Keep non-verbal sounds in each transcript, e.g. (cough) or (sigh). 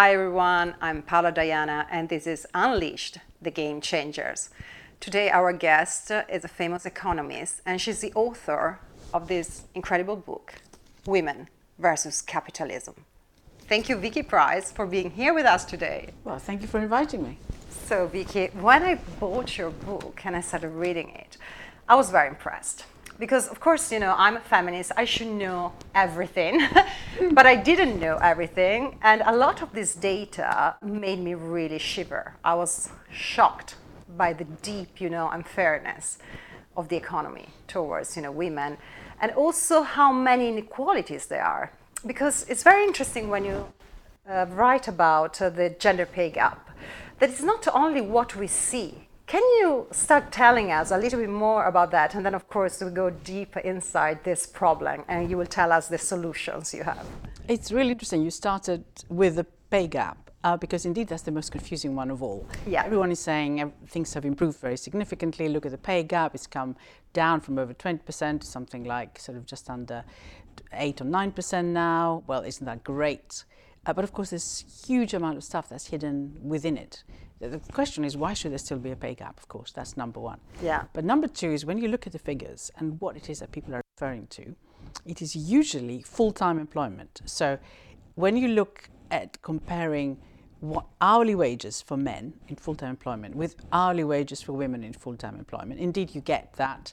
Hi everyone, I'm Paola Diana and this is Unleashed, the Game Changers. Today our guest is a famous economist and she's the author of this incredible book, Women versus Capitalism. Thank you, Vicky Pryce for being here with us today. Well, thank you for inviting me. So, Vicky, when I bought your book and I started reading it, I was very impressed because of course you know i'm a feminist. I should know everything. (laughs) But i didn't know everything. And a lot of this data made me really shiver. I was shocked by the deep you know unfairness of the economy towards you know women. And also how many inequalities there are. Because it's very interesting when you uh, write about uh, the gender pay gap that it's not only what we see can you start telling us a little bit more about that? And then, of course, we'll go deeper inside this problem and you will tell us the solutions you have. It's really interesting. You started with the pay gap. Uh, because indeed that's the most confusing one of all. Yeah. Everyone is saying things have improved very significantly. Look at the pay gap; it's come down from over 20% to something like sort of just under eight or nine percent now. Well, isn't that great? Uh, but of course, there's huge amount of stuff that's hidden within it. The question is, why should there still be a pay gap? Of course, that's number one. Yeah. But number two is when you look at the figures and what it is that people are referring to, it is usually full-time employment. So when you look at comparing what hourly wages for men in full-time employment with hourly wages for women in full-time employment, indeed you get that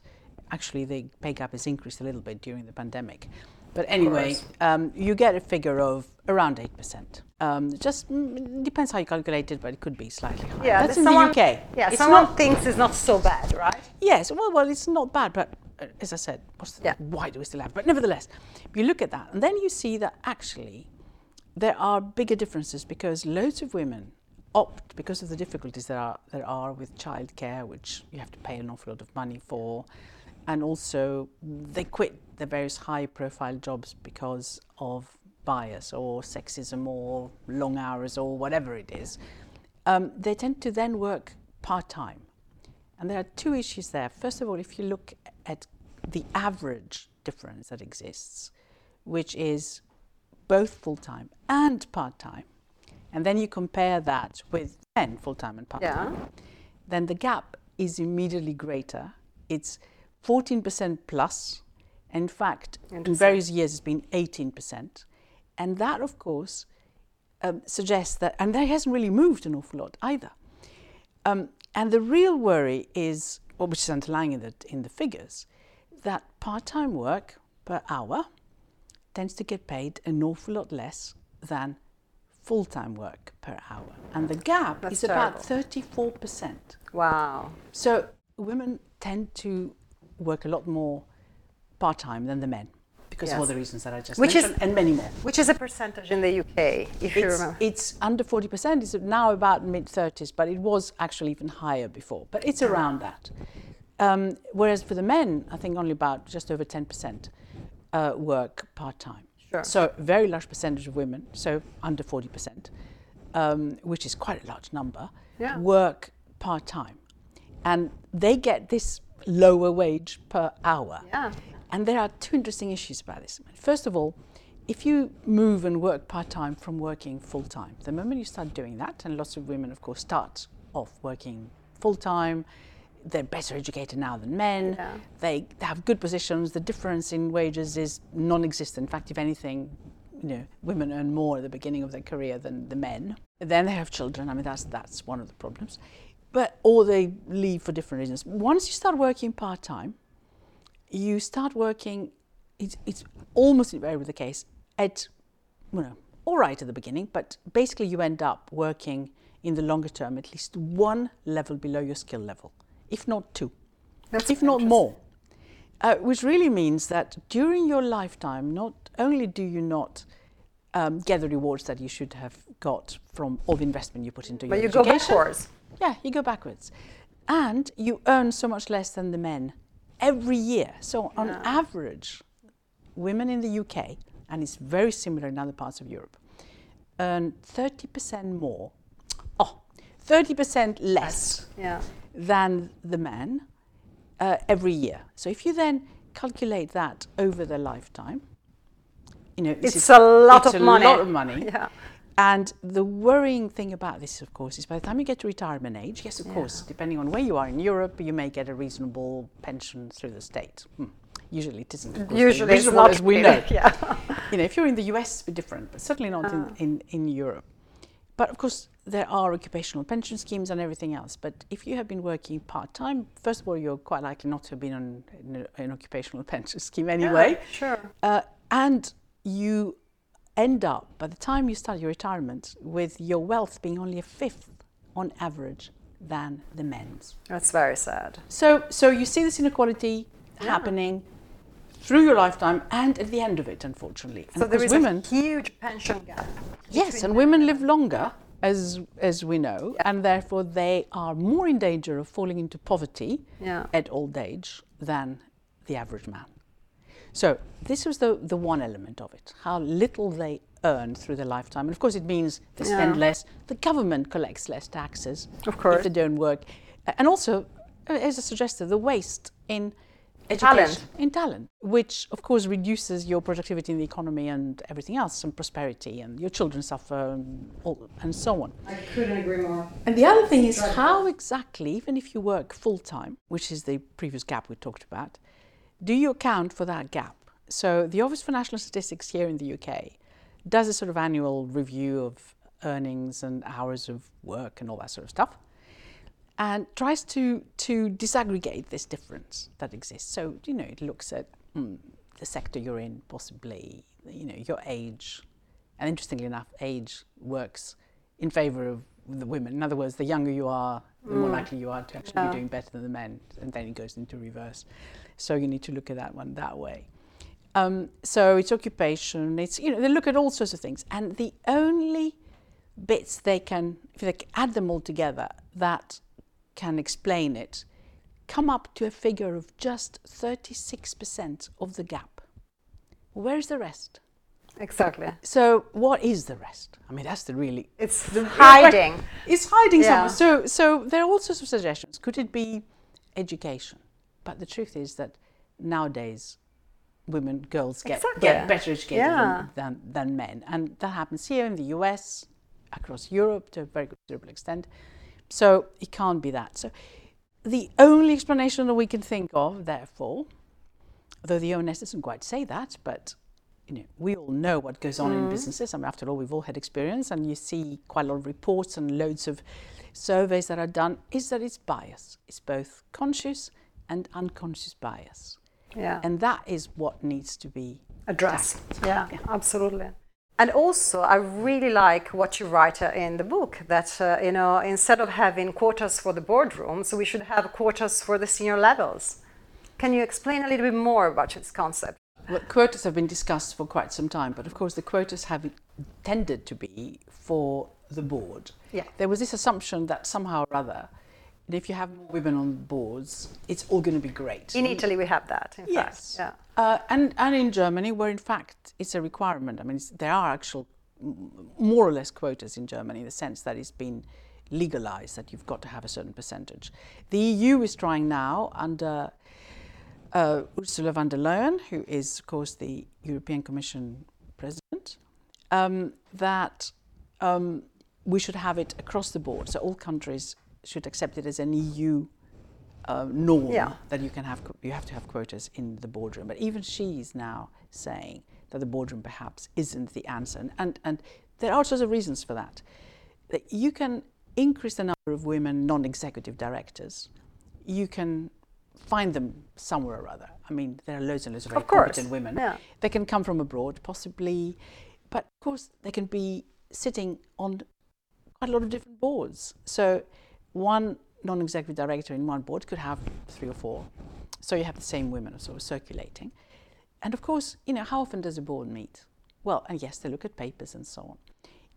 actually the pay gap has increased a little bit during the pandemic. But anyway, um, you get a figure of around 8%. Um, just mm, depends how you calculate it, but it could be slightly higher. Yeah, that's in someone, the UK. Yeah, it's someone not, thinks it's not so bad, right? Yes, well, well, it's not bad, but uh, as I said, the, yeah. why do we still have? But nevertheless, you look at that, and then you see that actually there are bigger differences because loads of women opt because of the difficulties there are there are with childcare, which you have to pay an awful lot of money for and also they quit the various high profile jobs because of bias or sexism or long hours or whatever it is. Um, they tend to then work part time. And there are two issues there. First of all, if you look at the average difference that exists, which is both full time and part time, and then you compare that with men full time and part time, yeah. then the gap is immediately greater. It's 14% plus. In fact, in various years, it's been 18%. And that, of course, um, suggests that, and that hasn't really moved an awful lot either. Um, and the real worry is, or which is underlying in the, in the figures, that part time work per hour tends to get paid an awful lot less than full time work per hour. And the gap That's is terrible. about 34%. Wow. So women tend to work a lot more part time than the men because yes. of all the reasons that I just which mentioned, is, and many more. Which is a percentage in the UK, if it's, you remember? It's under 40%. It's now about mid 30s, but it was actually even higher before. But it's around that. Um, whereas for the men, I think only about just over 10% uh, work part time. Sure. So very large percentage of women, so under 40%, um, which is quite a large number, yeah. work part time. And they get this lower wage per hour. Yeah. And there are two interesting issues about this. First of all, if you move and work part time from working full time, the moment you start doing that, and lots of women, of course, start off working full time, they're better educated now than men. Yeah. They, they have good positions. The difference in wages is non-existent. In fact, if anything, you know, women earn more at the beginning of their career than the men. Then they have children. I mean, that's that's one of the problems but or they leave for different reasons. Once you start working part time, you start working. It's, it's almost invariably the case at, you know, all right at the beginning, but basically you end up working in the longer term at least one level below your skill level, if not two, That's if not more. Uh, which really means that during your lifetime, not only do you not um, get the rewards that you should have got from all the investment you put into but your you education, go backwards. Yeah, you go backwards. And you earn so much less than the men every year. So, on yeah. average, women in the UK, and it's very similar in other parts of Europe, earn 30% more, oh, 30% less yeah. than the men uh, every year. So, if you then calculate that over their lifetime, you know, it's a lot it's of a money. lot of money. (laughs) Yeah. And the worrying thing about this, of course, is by the time you get to retirement age, yes, of Yeah. course, depending on where you are in Europe, you may get a reasonable pension through the state. Hmm. Usually it isn't. Usually it's not as we know. (laughs) Yeah. (laughs) You know, if you're in the US, it's different, but certainly not Ah. in, in, in Europe. But of course, there are occupational pension schemes and everything else. But if you have been working part time, first of all, you're quite likely not to have been on an, an occupational (laughs) pension scheme anyway. Sure. Uh, and you end up, by the time you start your retirement, with your wealth being only a fifth on average than the men's. That's very sad. So, so you see this inequality happening through your lifetime and at the end of it, unfortunately. And So there is women, a huge pension gap. yes, and women live longer, as as we know, and therefore they are more in danger of falling into poverty Yeah. at old age than the average man. So this was the, the one element of it, how little they earn through their lifetime. And of course it means they spend Yeah. less, the government collects less taxes Of course. if they don't work. And also, uh, as I suggested, the waste in education, Talent. in talent, which of course reduces your productivity in the economy and everything else, and prosperity, and your children suffer, and, all, and so on. I couldn't agree more. And the other thing is how exactly, even if you work full time, which is the previous gap we talked about, do you account for that gap? So the Office for National Statistics here in the UK does a sort of annual review of earnings and hours of work and all that sort of stuff and tries to to disaggregate this difference that exists. So you know it looks at mm, the sector you're in, possibly you know your age, and interestingly enough, age works in favour of the women. In other words, the younger you are, the more likely you are to actually Yeah. be doing better than the men, and then it goes into reverse. So you need to look at that one that way. Um, so it's occupation. It's you know they look at all sorts of things, and the only bits they can, if they add them all together, that can explain it, come up to a figure of just 36% of the gap. Where's the rest? Exactly. So what is the rest? I mean, that's the really It's hiding. it's hiding Yeah. somewhere. So, so there are all sorts of suggestions. Could it be education? But the truth is that nowadays, women, girls get, Exactly. get better educated Yeah. than, than, men. And that happens here in the US, across Europe to a very considerable extent. So it can't be that. So the only explanation that we can think of, therefore, although the ONS doesn't quite say that, but you know, we all know what goes on in mm. businesses. I mean, after all, we've all had experience, and you see quite a lot of reports and loads of surveys that are done. Is that it's bias? It's both conscious and unconscious bias, Yeah. and that is what needs to be addressed. tackled. Yeah, absolutely. And also, I really like what you write uh, in the book that uh, you know instead of having quotas for the boardrooms, we should have quotas for the senior levels. Can you explain a little bit more about this concept? Well, quotas have been discussed for quite some time, but of course the quotas have tended to be for the board. Yeah. There was this assumption that somehow or other, if you have more women on boards, it's all going to be great. In Italy, we have that. In Yes. fact. Uh, and, and in Germany, where in fact it's a requirement. I mean, there are actual, more or less, quotas in Germany in the sense that it's been legalized that you've got to have a certain percentage. The EU is trying now under uh, Ursula von der Leyen, who is, of course, the European Commission president, um, that um, we should have it across the board. So all countries should accept it as an EU uh, norm Yeah. that you can have you have to have quotas in the boardroom. But even she is now saying that the boardroom perhaps isn't the answer, and and, and there are all sorts of reasons for that. That you can increase the number of women non-executive directors. You can find them somewhere or other. I mean, there are loads and loads of very course, competent women. yeah. They can come from abroad, possibly, but of course they can be sitting on quite a lot of different boards. So one non-executive director in one board could have three or four. So you have the same women sort of circulating. And of course, you know, how often does a board meet? Well, and yes, they look at papers and so on.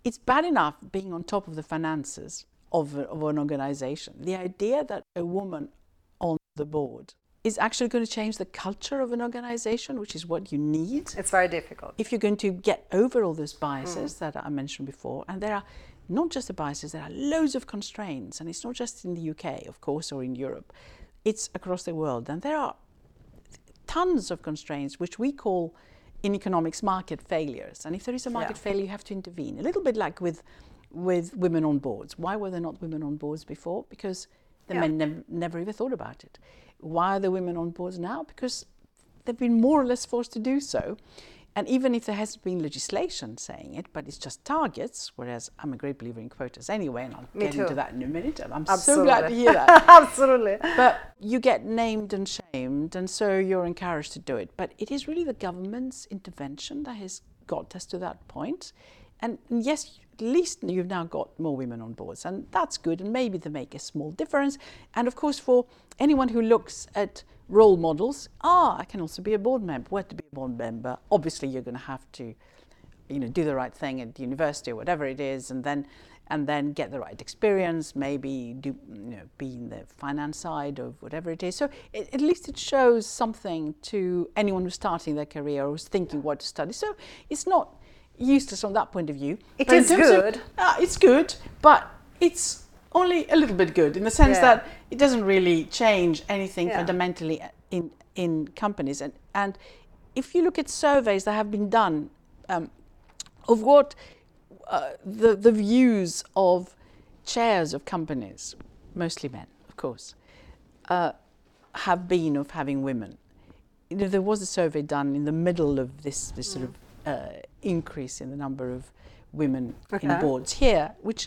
It's bad enough being on top of the finances of, a, of an organization. The idea that a woman on the board is actually going to change the culture of an organization, which is what you need It's very difficult. if you're going to get over all those mm. biases that I mentioned before, and there are not just the biases, there are loads of constraints, and it's not just in the UK, of course, or in Europe, it's across the world, and there are tons of constraints which we call in economics market failures. And if there is a market Yeah. failure, you have to intervene. A little bit like with with women on boards. Why were there not women on boards before? Because the Yeah. men nev- never even thought about it. Why are the women on boards now? Because they've been more or less forced to do so. And even if there hasn't been legislation saying it, but it's just targets, whereas I'm a great believer in quotas anyway, and I'll Me get too. into that in a minute. I'm so glad to hear that. (laughs) Absolutely. but you get named and shamed, and so you're encouraged to do it. But it is really the government's intervention that has got us to that point. And yes, at least you've now got more women on boards, and that's good, and maybe they make a small difference. And of course, for anyone who looks at role models, ah, I can also be a board member. Where to be a board member? Obviously, you're going to have to you know do the right thing at university or whatever it is and then and then get the right experience maybe do you know be in the finance side of whatever it is so it, at least it shows something to anyone who's starting their career or who's thinking what to study so it's not useless from that point of view It is terms of- good. uh, it's good but it's only a little bit good in the sense Yeah. that it doesn't really change anything Yeah. fundamentally in in companies and and if you look at surveys that have been done um, of what uh, the the views of chairs of companies, mostly men, of course, uh, have been of having women. You know, there was a survey done in the middle of this this sort of uh, increase in the number of women in boards here, which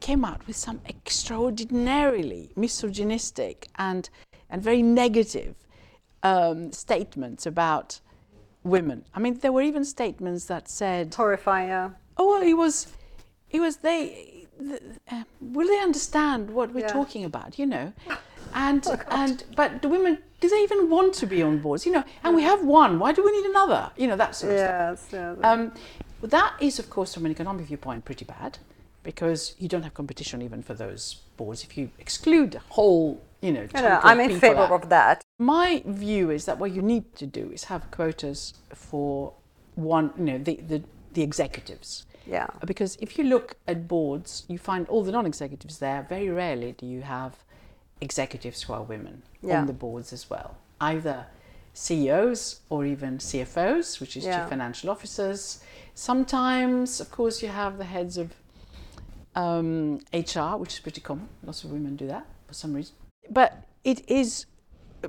came out with some extraordinarily misogynistic and and very negative um, statements about women. I mean, there were even statements that said, Horrifying. Yeah. "Oh, well, it was, it was they. The, uh, will they understand what we're Yeah. talking about? You know." And and but the women do they even want to be on boards? You know, and we have one. Why do we need another? You know that sort of stuff. Yes. yes. Um, well, that is, of course, from an economic viewpoint, pretty bad because you don't have competition even for those boards if you exclude the whole, you know. Know, I'm in favor out. of that. My view is that what you need to do is have quotas for one, you know, the, the, the executives. Yeah. Because if you look at boards, you find all the non-executives there. Very rarely do you have executives who are women Yeah. on the boards as well. Either CEOs or even CFOs, which is Yeah. chief financial officers. Sometimes, of course, you have the heads of um, HR, which is pretty common. Lots of women do that for some reason. But it is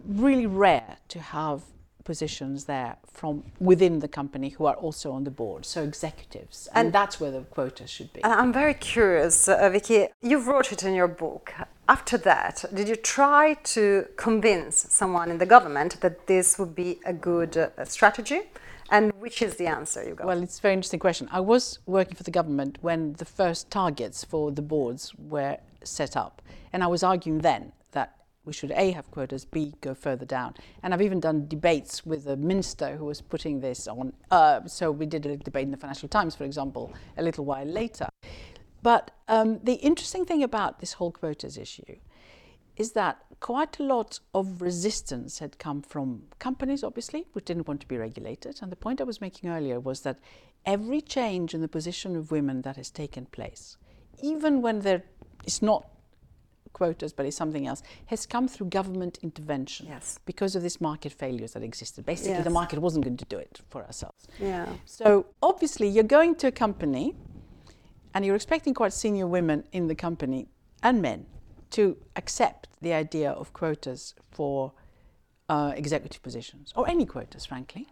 really rare to have positions there from within the company who are also on the board, so executives. And, And- that's where the quota should be. And I'm very curious, uh, Vicky. You wrote it in your book. After that, did you try to convince someone in the government that this would be a good uh, strategy? And which is the answer you got? Well, it's a very interesting question. I was working for the government when the first targets for the boards were set up. And I was arguing then that we should A, have quotas, B, go further down. And I've even done debates with the minister who was putting this on. Uh, so we did a debate in the Financial Times, for example, a little while later. But um, the interesting thing about this whole quotas issue is that quite a lot of resistance had come from companies, obviously, which didn't want to be regulated. And the point I was making earlier was that every change in the position of women that has taken place, even when there is not quotas but it's something else, has come through government intervention Yes. because of this market failures that existed. Basically, the market wasn't going to do it for ourselves. yeah. So obviously, you're going to a company and you're expecting quite senior women in the company and men to accept the idea of quotas for uh, executive positions or any quotas, frankly.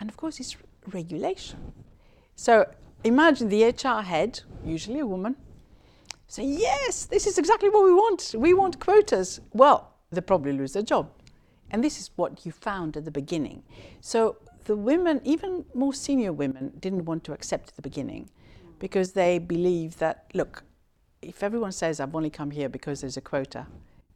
And of course, it's regulation. So imagine the HR head, usually a woman, saying, Yes, this is exactly what we want. We want quotas. Well, they probably lose their job. And this is what you found at the beginning. So the women, even more senior women, didn't want to accept at the beginning because they believe that, look, if everyone says I've only come here because there's a quota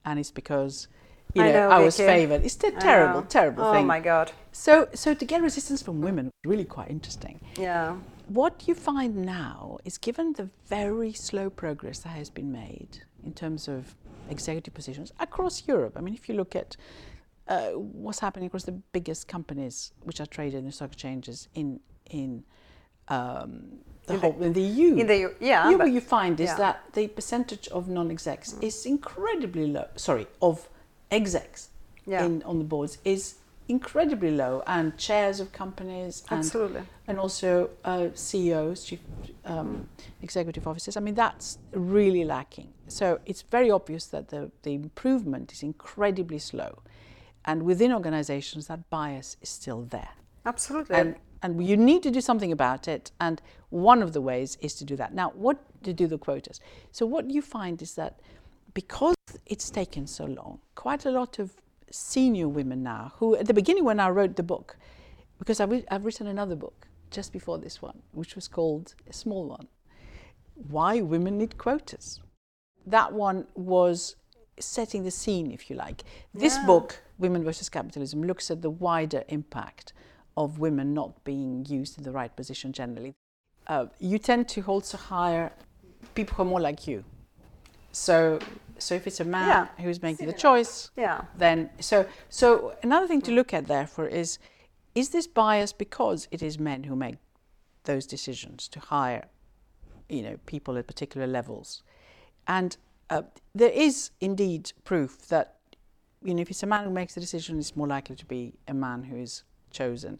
and it's because you I know, know, I was favoured, it's a terrible, terrible oh thing. Oh my God. So, so to get resistance from women was really quite interesting. Yeah. What you find now is given the very slow progress that has been made in terms of executive positions across Europe. I mean, if you look at uh, what's happening across the biggest companies which are traded in the stock exchanges in in um, the In the- whole in the EU. In the yeah. Yeah, but- what you find is yeah. that the percentage of non-execs is incredibly low. Sorry, of execs Yeah. in, on the boards is incredibly low, and chairs of companies, and, Absolutely. and also uh, CEOs, chief um, executive officers. I mean, that's really lacking. So it's very obvious that the, the improvement is incredibly slow, and within organizations, that bias is still there. Absolutely. And, and you need to do something about it. And one of the ways is to do that. Now, what to do the quotas? So, what you find is that because it's taken so long, quite a lot of senior women now, who at the beginning when I wrote the book, because I've, I've written another book just before this one, which was called a small one, Why Women Need Quotas. That one was setting the scene, if you like. This Yeah. book, Women versus Capitalism, looks at the wider impact of women not being used in the right position generally. Uh, you tend to also hire people who are more like you. So, so if it's a man Yeah. who's making the choice, yeah. then so so another thing to look at therefore is is this bias because it is men who make those decisions to hire you know people at particular levels and uh, there is indeed proof that you know if it's a man who makes the decision it's more likely to be a man who is chosen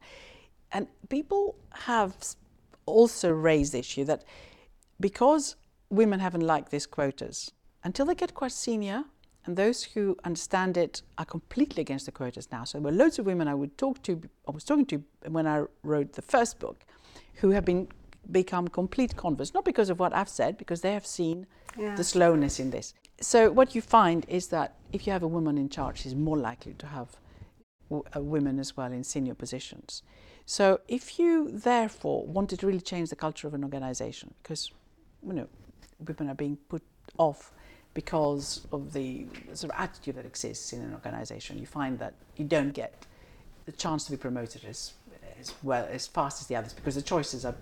and people have also raised the issue that because women haven't liked these quotas until they get quite senior and those who understand it are completely against the quotas now. So there were loads of women I would talk to, I was talking to when I wrote the first book, who have been become complete converts, not because of what I've said, because they have seen Yeah. the slowness in this. So what you find is that if you have a woman in charge, she's more likely to have Uh, women as well in senior positions. So if you therefore wanted to really change the culture of an organization, because you know women are being put off because of the sort of attitude that exists in an organization, you find that you don't get the chance to be promoted as as well as fast as the others because the choices are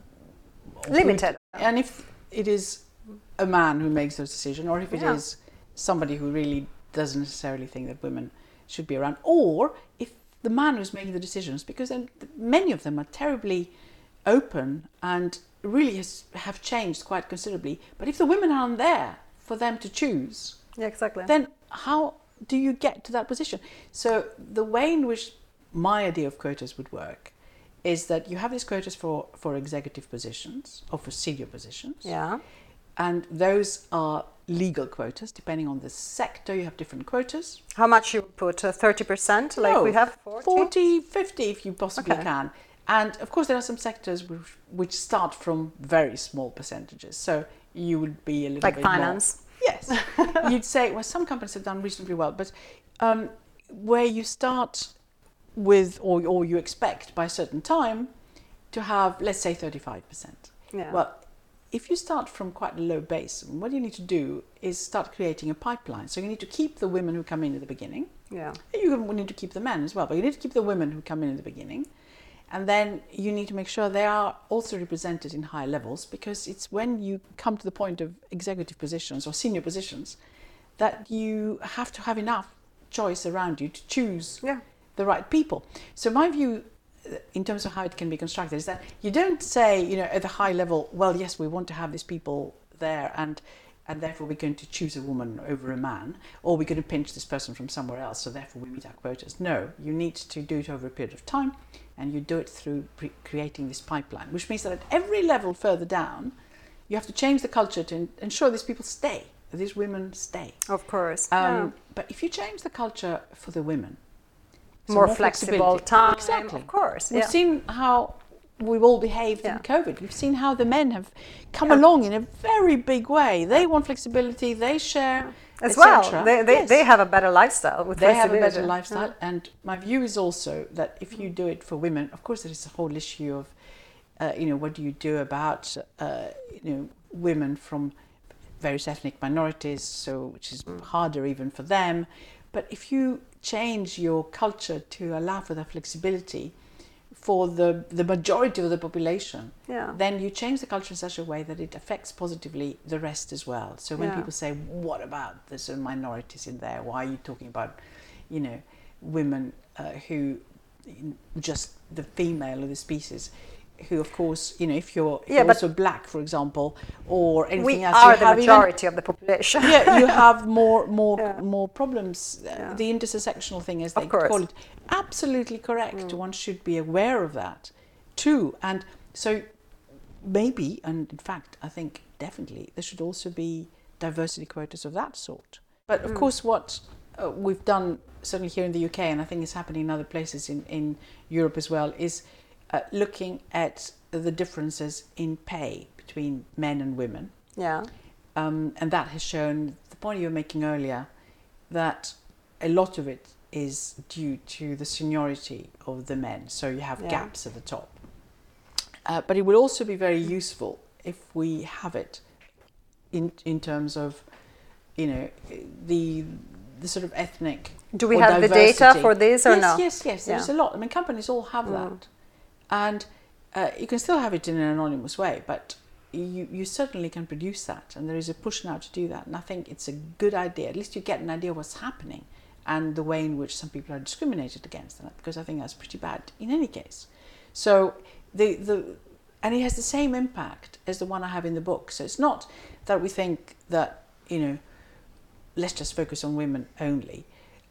Limited. and if it is a man who makes those decisions, or if it is Yeah. somebody who really doesn't necessarily think that women should be around, or if the man who's making the decisions, because then many of them are terribly open and really has, have changed quite considerably. But if the women aren't there for them to choose, Yeah, exactly. then how do you get to that position? So the way in which my idea of quotas would work is that you have these quotas for, for executive positions or for senior positions. yeah. And those are legal quotas. Depending on the sector, you have different quotas. How much you put? Uh, 30%? Like No, we have 40? 40, 50 if you possibly Okay. can. And of course, there are some sectors which, which start from very small percentages. So you would be a little Like bit more- finance? Yes. (laughs) You'd say, well, some companies have done reasonably well, but um, where you start with, or, or you expect by a certain time to have, let's say, 35%. Yeah. Well, if you start from quite a low base, what you need to do is start creating a pipeline. So you need to keep the women who come in at the beginning. yeah. You need to keep the men as well, but you need to keep the women who come in at the beginning. And then you need to make sure they are also represented in high levels because it's when you come to the point of executive positions or senior positions that you have to have enough choice around you to choose Yeah. the right people. So my view in terms of how it can be constructed is that you don't say, you know, at the high level, well, yes, we want to have these people there and and therefore we're going to choose a woman over a man, or we're going to pinch this person from somewhere else, so therefore we meet our quotas. No, you need to do it over a period of time, and you do it through pre- creating this pipeline, which means that at every level further down, you have to change the culture to ensure these people stay, these women stay. Of course. Um, But if you change the culture for the women, so More flexible flexibility. time, Exactly. of course, We've yeah. seen how we've all behaved Yeah. in COVID. We've seen how the men have come Yeah. along in a very big way. They want flexibility. They share As well. They, they, Yes. they have a better lifestyle with They have a better lifestyle, and my view is also that if you do it for women, of course, there is a whole issue of, uh, you know, what do you do about, uh, you know, women from various ethnic minorities, so which is harder even for them. But if you change your culture to allow for that flexibility for the the majority of the population, Yeah. then you change the culture in such a way that it affects positively the rest as well. So when Yeah. people say, "What about the sort of minorities in there? Why are you talking about, you know, women uh, who just the female of the species?" Who, of course, you know, if you're, if Yeah, you're but- also black, for example, or anything we else, are you the have even- majority of the population. yeah, you (laughs) have more more Yeah. more problems. Uh, Yeah. The intersectional thing, as they call it, absolutely correct. One should be aware of that too, and so maybe, and in fact, I think definitely there should also be diversity quotas of that sort. But of course, what uh, we've done certainly here in the UK, and I think it's happening in other places in in Europe as well, is uh, looking at the differences in pay between men and women yeah. um, and that has shown the point you were making earlier that a lot of it is due to the seniority of the men. So you have Yeah. gaps at the top. Uh, but it would also be very useful if we have it in in terms of, you know, the the sort of ethnic. Do we have the data for this or not? yes, no? Yes, yes, There's Yeah. a lot. I mean, companies all have Mm. that, and uh, you can still have it in an anonymous way, but you, you certainly can produce that, and there is a push now to do that. And I think it's a good idea. At least you get an idea of what's happening and the way in which some people are discriminated against, because I think that's pretty bad in any case. So the the and it has the same impact as the one I have in the book. So it's not that we think that you know let's just focus on women only,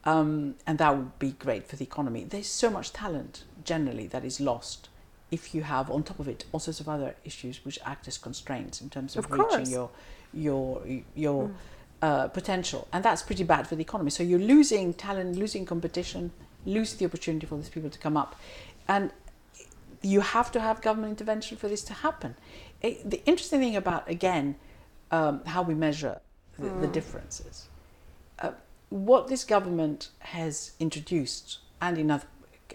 um, and that would be great for the economy. There's so much talent generally that is lost if you have on top of it all sorts of other issues which act as constraints in terms of, Of reaching your your your uh, potential, and that's pretty bad for the economy. So you're losing talent, losing competition, losing the opportunity for these people to come up, and you have to have government intervention for this to happen. It, the interesting thing about again um, how we measure the, the differences, uh, what this government has introduced, and in other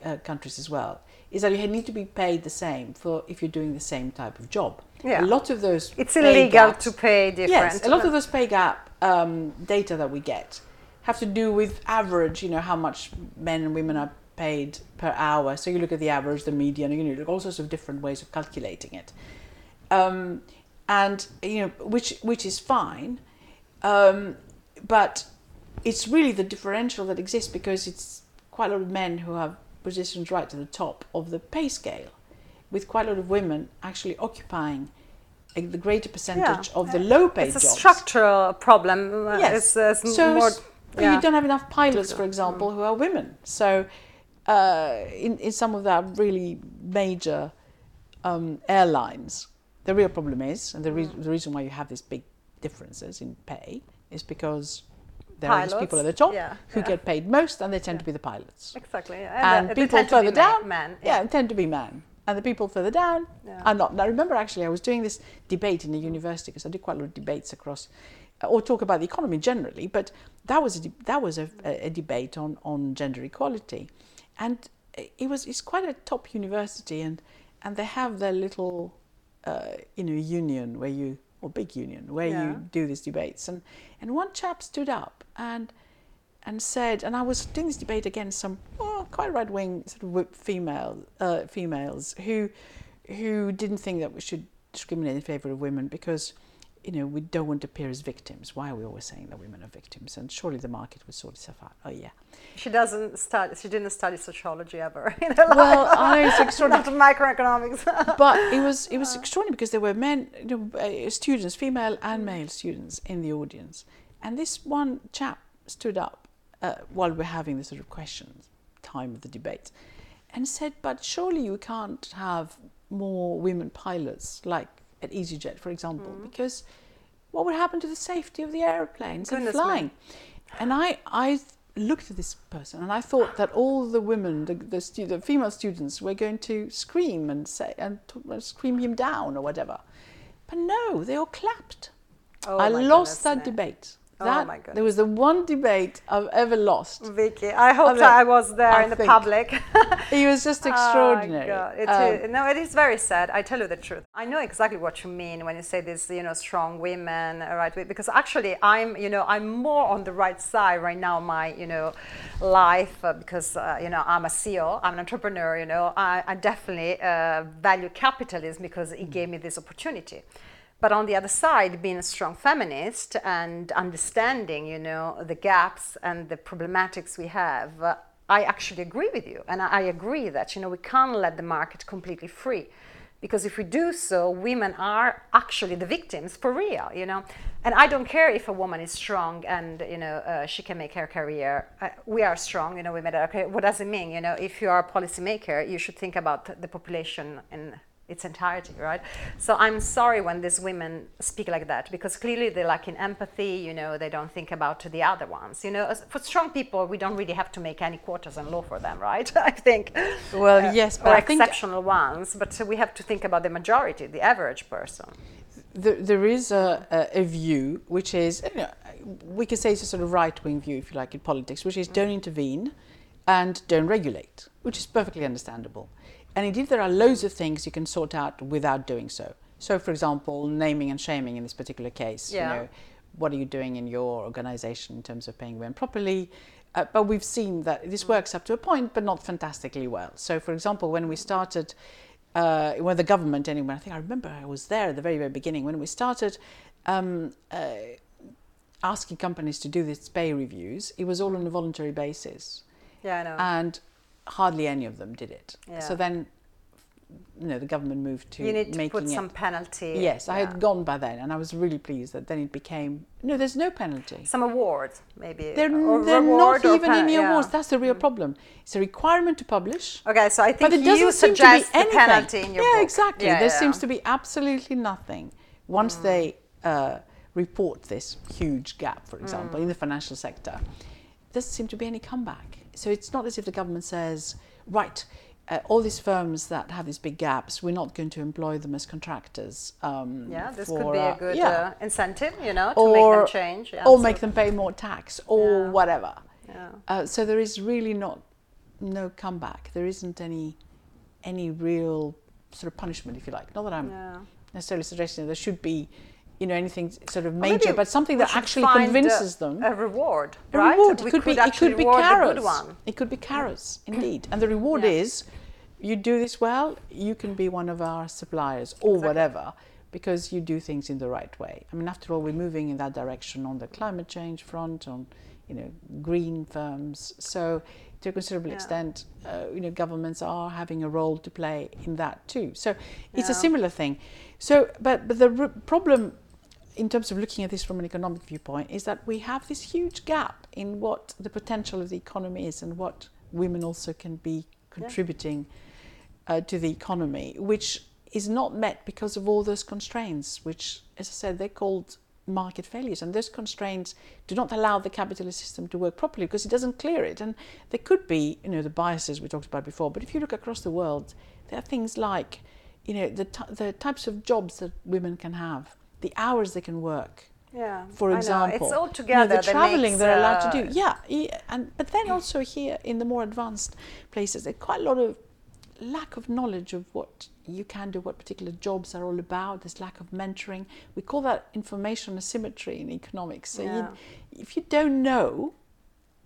uh, countries as well, is that you need to be paid the same for if you're doing the same type of job. Yeah. A lot of those It's illegal gaps- to pay different. Yes, a lot of those pay gap um, data that we get have to do with average, you know, how much men and women are paid per hour. So you look at the average, the median, you know, look all sorts of different ways of calculating it. Um, and, you know, which, which is fine. Um, but it's really the differential that exists because it's quite a lot of men who have positions right to the top of the pay scale, with quite a lot of women actually occupying a, the greater percentage of the low paid It's a jobs. structural problem. Yes. It's, it's so more. yeah. you don't have enough pilots, for example, who are women. So uh, in, in some of the really major um, airlines, the real problem is, and the, re- the reason why you have these big differences in pay is because there are these people at the top yeah, who yeah. get paid most, and they tend to be the pilots. Exactly. Yeah. And, people tend to be further down, men. yeah, tend to be men. And the people further down are not. Now, I remember actually, I was doing this debate in the university because I did quite a lot of debates across, or talk about the economy generally. But that was a, that was a, a, a debate on, on gender equality, and it was it's quite a top university, and and they have their little, uh, you know, union where you or big union where Yeah. you do these debates, and and one chap stood up and and said, and I was doing this debate against some oh, quite right wing sort of female uh, females who who didn't think that we should discriminate in favour of women because you know we don't want to appear as victims. Why are we always saying that women are victims? And surely the market would sort itself out. Oh yeah. She doesn't study. She didn't study sociology ever (laughs) in her Well, life. I it's (laughs) extraordinary. Not microeconomics. (laughs) but it was it was extraordinary because there were men, you know, uh, students, female and male students in the audience, and this one chap stood up uh, while we're having the sort of questions time of the debate, and said, "But surely you can't have more women pilots like at EasyJet, for example, mm-hmm. because what would happen to the safety of the airplanes and Goodness me. flying?" And I I looked at this person and I thought that all the women, the the, stu- the female students, were going to scream and say and t- uh, scream him down or whatever. But no, they all clapped. Oh I lost goodness that me. debate. Oh That, my There was the one debate I've ever lost. Vicky, I hope I mean, I was there I in the public. (laughs) It was just extraordinary. Oh, God. It Um, is- no, it is very sad. I tell you the truth. I know exactly what you mean when you say this, you know, strong women, uh, right? Because actually, I'm, you know, I'm more on the right side right now. My, you know, life uh, because uh, you know I'm a CEO, I'm an entrepreneur. You know, I, I definitely uh, value capitalism because it gave me this opportunity. But on the other side, being a strong feminist and understanding, you know, the gaps and the problematics we have, uh, I actually agree with you. And I, agree that, you know, we can't let the market completely free. Because if we do so women are actually the victims for real you know? And i don't care if a woman is strong and you know uh, she can make her career. Uh, we are strong you know women are okay what does it mean you know? If you are a policymaker you should think about the population in its entirety, right? So I'm sorry when these women speak like that because clearly they lack in empathy. You know, they don't think about the other ones. You know, for strong people, we don't really have to make any quotas and law for them, right? (laughs) I think. Well, uh, yes, but exceptional ones, but we have to think about the majority, the average person. There, there is a, a, view which is, you know, we could say it's a sort of right wing view, if you like, in politics, which is don't intervene and don't regulate, which is perfectly understandable. And indeed, there are loads of things you can sort out without doing so. So, for example, naming and shaming in this particular case. Yeah. You know, what are you doing in your organization in terms of paying women properly? Uh, but we've seen that this works up to a point, but not fantastically well. So, for example, when we started, uh, when the government, anyway, I think I remember I was there at the very, very beginning, when we started um, uh, asking companies to do these pay reviews, it was all on a voluntary basis. Yeah, I know. And hardly any of them did it. Yeah. So then, you know, the government moved to you need to put some penalty. Yes, yeah. I had gone by then, and I was really pleased that then it became no. There's no penalty. Some awards, maybe. They're, they're not even pen- any awards. That's the real mm. problem. It's a requirement to publish. Okay, so I think but it doesn't seem to be anything. penalty in your yeah, book. exactly. Yeah, there seems to be absolutely nothing once mm. they uh, report this huge gap, for example, mm. in the financial sector. There doesn't seem to be any comeback so it's not as if the government says, right, uh, all these firms that have these big gaps, we're not going to employ them as contractors. Um, yeah, this for, could be a good yeah. uh, incentive, you know, to or, make them change. Yeah, or make them pay more tax or yeah. whatever. Yeah. Uh, so there is really not no comeback. There isn't any any real sort of punishment, if you like. Not that I'm necessarily suggesting there should be you know anything sort of major, but something that actually convinces a, them. A reward, a right? Reward. It could, be, it could be carrots. It could be carrots, indeed. And the reward is, you do this well, you can be one of our suppliers or exactly. whatever, because you do things in the right way. I mean, after all, we're moving in that direction on the climate change front, on you know green firms. So to a considerable yeah. extent, uh, you know, governments are having a role to play in that too. So it's yeah. a similar thing. So, but but the r- problem in terms of looking at this from an economic viewpoint, is that we have this huge gap in what the potential of the economy is and what women also can be contributing yeah. uh, to the economy, which is not met because of all those constraints, which, as I said, they're called market failures. And those constraints do not allow the capitalist system to work properly because it doesn't clear it. And there could be, you know, the biases we talked about before, but if you look across the world, there are things like, you know, the, t- the types of jobs that women can have the hours they can work. Yeah, for example, it's all together. You know, the traveling they're allowed to do. Uh, yeah, yeah, and but then also here in the more advanced places, there's quite a lot of lack of knowledge of what you can do, what particular jobs are all about. There's lack of mentoring. We call that information asymmetry in economics. So yeah. you, if you don't know,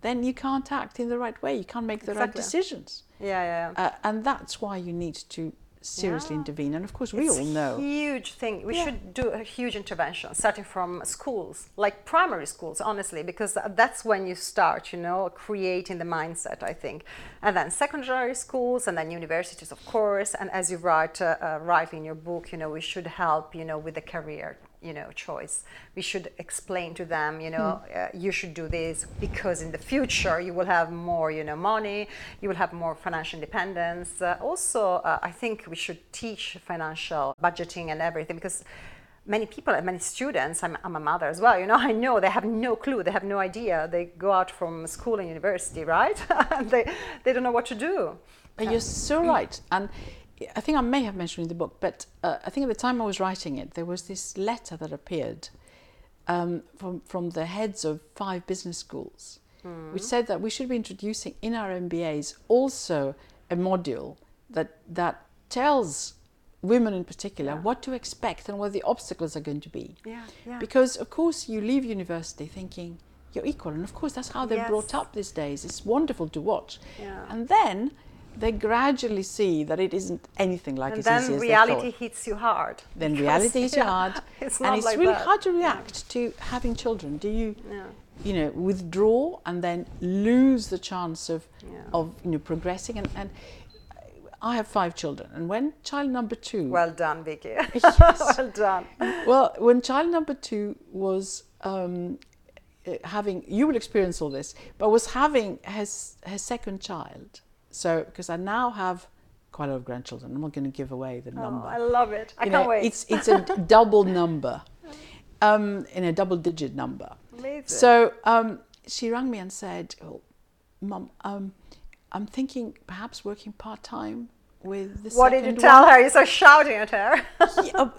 then you can't act in the right way. You can't make the exactly. right decisions. Yeah, yeah. Uh, and that's why you need to seriously yeah. intervene. And of course, we it's all know. a huge thing. We yeah. should do a huge intervention, starting from schools, like primary schools, honestly, because that's when you start, you know, creating the mindset, I think. And then secondary schools, and then universities, of course. And as you write, uh, uh, write in your book, you know, we should help, you know, with the career you know choice. We should explain to them you know mm. uh, you should do this because in the future you will have more you know money you will have more financial independence. Uh, also uh, i think we should teach financial budgeting and everything because many people and many students I'm, I'm a mother as well you know (laughs) i know they have no clue they have no idea. They go out from school and university right? (laughs) They, they don't know what to do. And you're so right. And I think I may have mentioned in the book, but uh, I think at the time I was writing it, there was this letter that appeared um, from, from the heads of five business schools, mm. which said that we should be introducing in our MBAs also a module that, that tells women in particular yeah. what to expect and what the obstacles are going to be. Yeah, yeah. Because, of course, you leave university thinking you're equal, and of course, that's how they're yes. brought up these days. It's wonderful to watch. Yeah. And then they gradually see that it isn't anything like and as easy as they thought. Then reality hits you hard. Then reality hits yeah, you hard, (laughs) it's and it's like really that. hard to react yeah. to having children. Do you, yeah. you know, withdraw and then lose the chance of, of you know, progressing? And, and I have five children, and when child number two, Well done, Vicky. Yes. (laughs) (laughs) well done. well, when child number two was um, uh, having, you will experience all this, but was having his his second child. So because I now have quite a lot of grandchildren, I'm not going to give away the Oh, number. I love it. I You can't know, wait. It's it's a (laughs) double number, um, in a double digit number. Amazing. So um, she rang me and said, oh, "Mum, um, I'm thinking perhaps working part time with the what did you tell one." her? You started shouting at her. (laughs) Yeah, uh,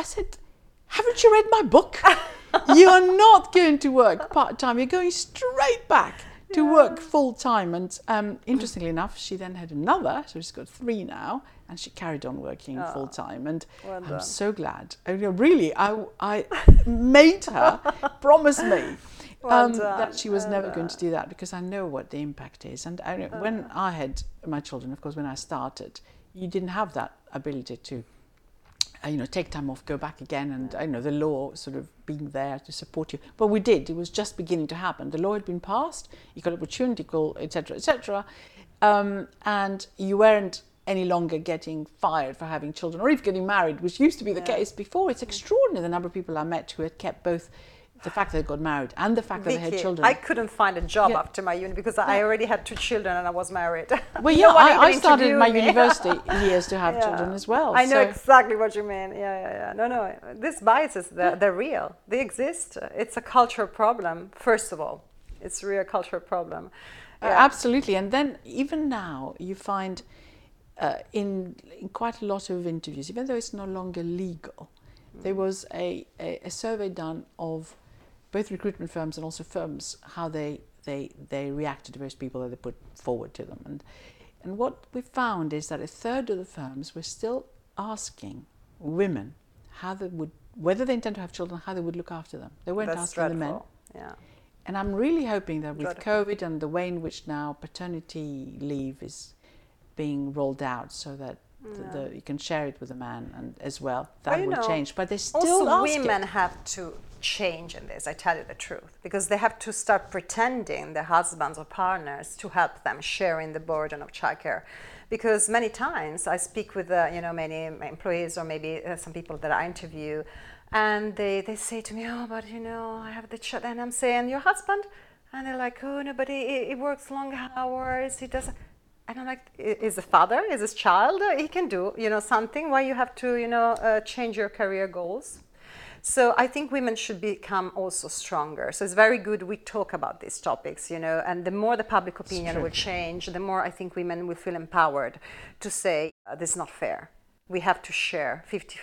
I said, "Haven't you read my book? (laughs) you are not going to work part time. You're going straight back to work full time." And um, interestingly enough, she then had another, so she's got three now, and she carried on working full time. And Oh, well I'm done. so glad. I mean, really, I I made her (laughs) promise me. Well um, that she was well never going to do that because I know what the impact is. And I know, when Uh. I had my children, of course, when I started, you didn't have that ability to you know, take time off, go back again, and I know the law sort of being there to support you. But we did; it was just beginning to happen. The law had been passed, equal opportunity, equal, etc., etc., um, and you weren't any longer getting fired for having children or even getting married, which used to be the case before. It's extraordinary the number of people I met who had kept both the fact that they got married and the fact that they had children. I couldn't find a job Yeah. after my uni because I already had two children and I was married. (laughs) well, yeah, one I, I started my me. university (laughs) years to have Yeah. children as well. I know so- exactly what you mean. Yeah, yeah, yeah. No, no. These biases, they're, they're real. They exist. It's a cultural problem, first of all. It's a real cultural problem. Uh, absolutely. And then even now, you find uh, in, in quite a lot of interviews, even though it's no longer legal, there was a, a, a survey done of both recruitment firms and also firms how they, they, they reacted to various people that they put forward to them. And, and what we found is that a third of the firms were still asking women how they would, whether they intend to have children, how they would look after them. They weren't That's asking the men. Yeah. And I'm really hoping that with Dreadful. COVID and the way in which now paternity leave is being rolled out so that the, the, you can share it with a man and as well, that you will know, change. But they still Also, ask it. women have to change in this, I tell you the truth, because they have to start pretending their husbands or partners to help them sharing the burden of childcare. Because many times I speak with, uh, you know, many employees or maybe uh, some people that I interview, and they, they say to me, oh, but you know, I have the child, and I'm saying, your husband? And they're like, oh, no, but he, he works long hours, he doesn't. And I'm like, is the father, is his child, he can do, you know, something. Why you have to, you know, uh, change your career goals? So I think women should become also stronger. So it's very good we talk about these topics, you know, and the more the public opinion will change, the more I think women will feel empowered to say, uh, this is not fair. We have to share 50,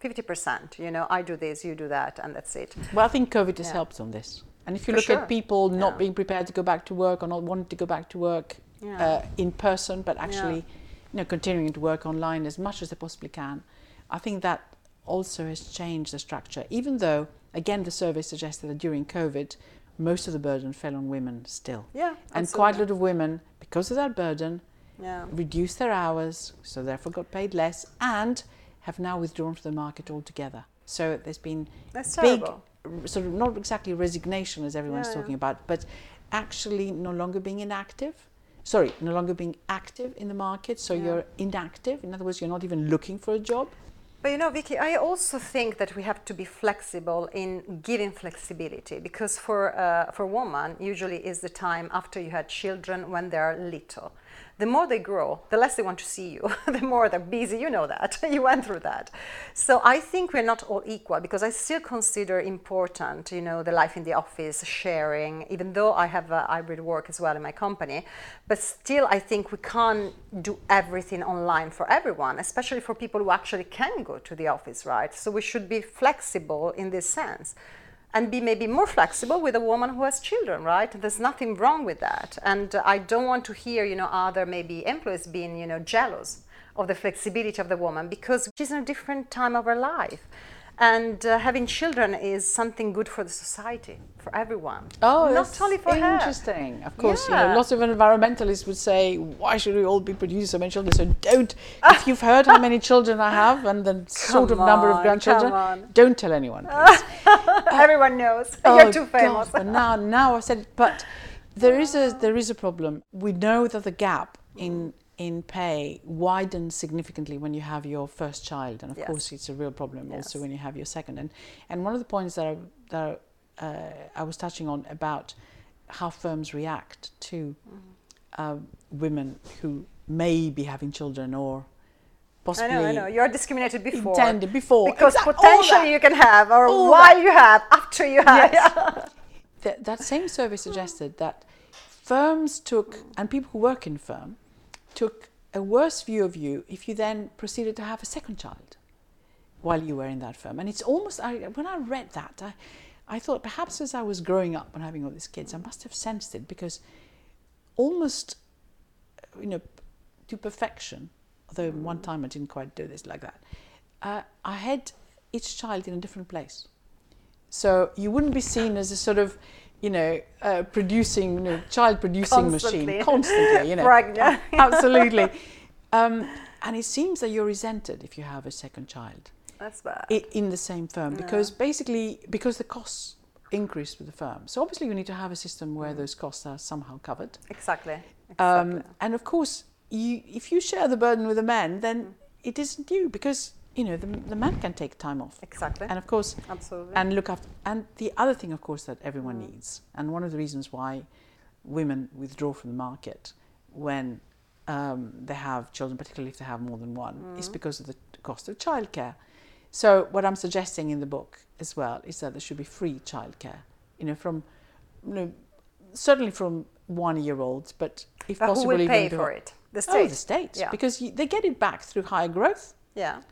50%, you know, I do this, you do that, and that's it. Well, I think COVID has Yeah. helped on this. And if you For look sure. at people not Yeah. being prepared to go back to work or not wanting to go back to work Yeah. uh, in person, but actually, you know, continuing to work online as much as they possibly can, I think that also has changed the structure. Even though, again, the survey suggested that during COVID, most of the burden fell on women still, Yeah, and quite a lot of women, because of that burden, Yeah. reduced their hours, so therefore got paid less, and have now withdrawn from the market altogether. So there's been That's big, terrible. sort of not exactly resignation as everyone's Yeah, yeah. talking about, but actually no longer being inactive. Sorry, no longer being active in the market, so Yeah. you're inactive. In other words, you're not even looking for a job. But you know, Vicky, I also think that we have to be flexible in giving flexibility because for uh, for woman, usually is the time after you had children when they are little. The more they grow, the less they want to see you. (laughs) the more they're busy. You know that. (laughs) you went through that. So I think we're not all equal because I still consider important, you know, the life in the office, sharing. Even though I have a hybrid work as well in my company, but still, I think we can't do everything online for everyone, especially for people who actually can go to the office, right? So we should be flexible in this sense and be maybe more flexible with a woman who has children, right? There's nothing wrong with that. And I don't want to hear, you know, other maybe employees being, you know, jealous of the flexibility of the woman because she's in a different time of her life. And uh, having children is something good for the society, for everyone. Oh not only for her. interesting. Of course, you know, Yeah. lots of environmentalists would say, "Why should we all be producing so many children?" So don't. if (laughs) you've heard how many children I have and the sort of Come number of grandchildren, don't tell anyone. (laughs) Please. Everyone knows. (laughs) Oh, You're too famous. God, but now, now I said, it. but there is a there is a problem. We know that the gap in in pay widens significantly when you have your first child, and of Yes. course it's a real problem also when you have your second. And and one of the points that I, that uh, I was touching on about how firms react to Mm-hmm. uh, women who may be having children or I know, I know. You're discriminated before. intended before Because Exact- all potentially you can have, or All why that. you have, after you have. Yes. (laughs) that, that same survey suggested that firms took, and people who work in firm, took a worse view of you if you then proceeded to have a second child while you were in that firm. And it's almost, I, when I read that, I, I thought perhaps as I was growing up and having all these kids, I must have sensed it because almost, you know, to perfection, although one time I didn't quite do this like that, uh, I had each child in a different place. So you wouldn't be seen as a sort of, you know, uh, producing, you know, child producing Constantly. machine constantly, you know. Pregnant. (laughs) Absolutely. Um, and it seems that you're resented if you have a second child That's bad. in the same firm because basically because the costs increase with the firm. So obviously you need to have a system where those costs are somehow covered. exactly. Um, exactly. and of course, you, if you share the burden with a man, then it isn't you because you know the, the man can take time off. exactly. And of course, Absolutely. and look after. And the other thing, of course, that everyone needs, and one of the reasons why women withdraw from the market when um, they have children, particularly if they have more than one, is because of the cost of childcare. So what I'm suggesting in the book as well is that there should be free childcare. You know, from you know, certainly from one-year-olds, but if but who possible, will pay for it? The Oh, state. the state, Yeah. because you, they get it back through higher growth Yeah.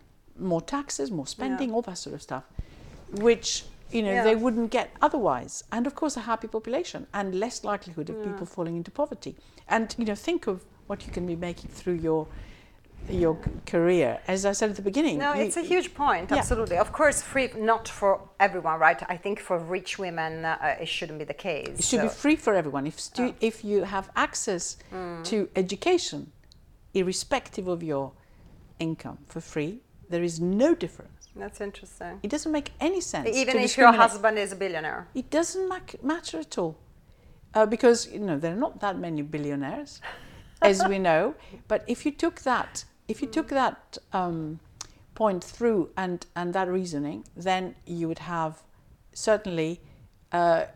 More taxes, more spending, all that sort of stuff, which you know Yeah. they wouldn't get otherwise. And of course, a happy population and less likelihood of people falling into poverty. And you know, think of what you can be making through your your career. As I said at the beginning, No, you- it's a huge point. Yeah. Absolutely. Of course, free not for everyone, right? I think for rich women, uh, it shouldn't be the case. It should be free for everyone. If stu- Oh. if you have access Mm. to education, irrespective of your income, for free, there is no difference. That's interesting. It doesn't make any sense. Even if your husband is a billionaire. It doesn't matter at all. Uh, because you know there are not that many billionaires, (laughs) as we know. But if you took that, if you took that um, point through and and that reasoning, then you would have certainly uh,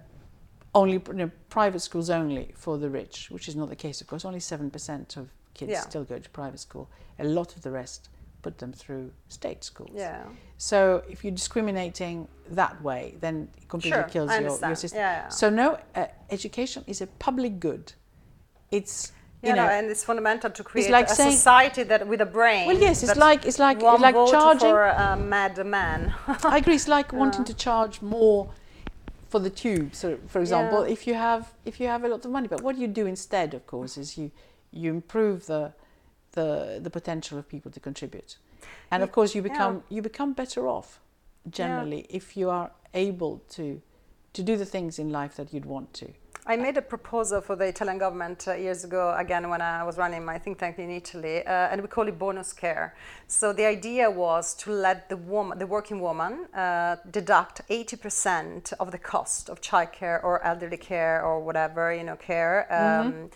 only you know, private schools only for the rich, which is not the case. Of course, only seven percent of kids Yeah. still go to private school. A lot of the rest put them through state schools. Yeah. So if you're discriminating that way, then it completely Sure, kills your, your system. Yeah, yeah. So no, uh, education is a public good. It's you You know, know, and it's fundamental to create like a saying- society that with a brain. well, yes, it's like it's like it's like charging. for a mad man. (laughs) I agree. It's like wanting to charge more for the tube. So, for example, Yeah. if you have if you have a lot of money, but what you do instead, of course, is you you improve the the the potential of people to contribute, and of course you yeah. become you become better off generally if you are able to to do the things in life that you'd want to. I made a proposal for the Italian government uh, years ago, again, when I was running my think tank in Italy, uh, and we call it bonus care. So the idea was to let the woman, the working woman, uh, deduct 80% of the cost of childcare or elderly care or whatever, you know, care, um,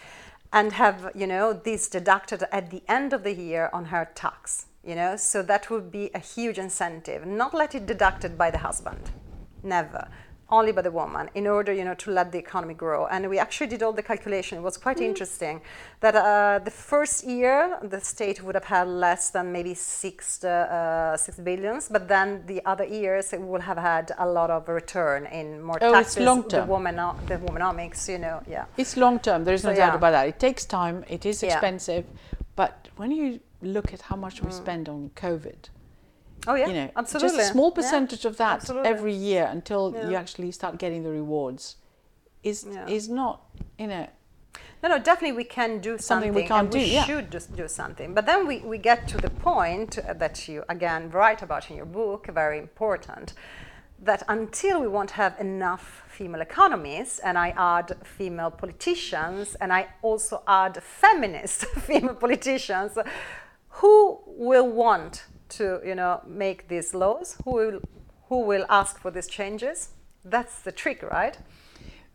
and have, you know, this deducted at the end of the year on her tax, you know, so that would be a huge incentive. Not let it deducted by the husband, never only by the woman in order you know to let the economy grow and we actually did all the calculation it was quite interesting that uh, the first year the state would have had less than maybe six uh, six billions but then the other years it would have had a lot of return in more Oh, it's taxes long the term. woman the womanomics you know yeah It's long term. There is no So, doubt yeah. about that. It takes time. It is Yeah. expensive, but when you look at how much we spend on COVID, oh yeah you know, absolutely just a small Yeah, percentage of that absolutely. every year until you actually start getting the rewards is Yeah. is not you know No, no, definitely we can do something, Something we can't and we do, yeah. should just do something. But then we, we get to the point that you again write about in your book, very important, that until we won't have enough female economies, and I add female politicians, and I also add feminist (laughs) female politicians, who will want to, you know, make these laws? Who will, who will ask for these changes? That's the trick, right?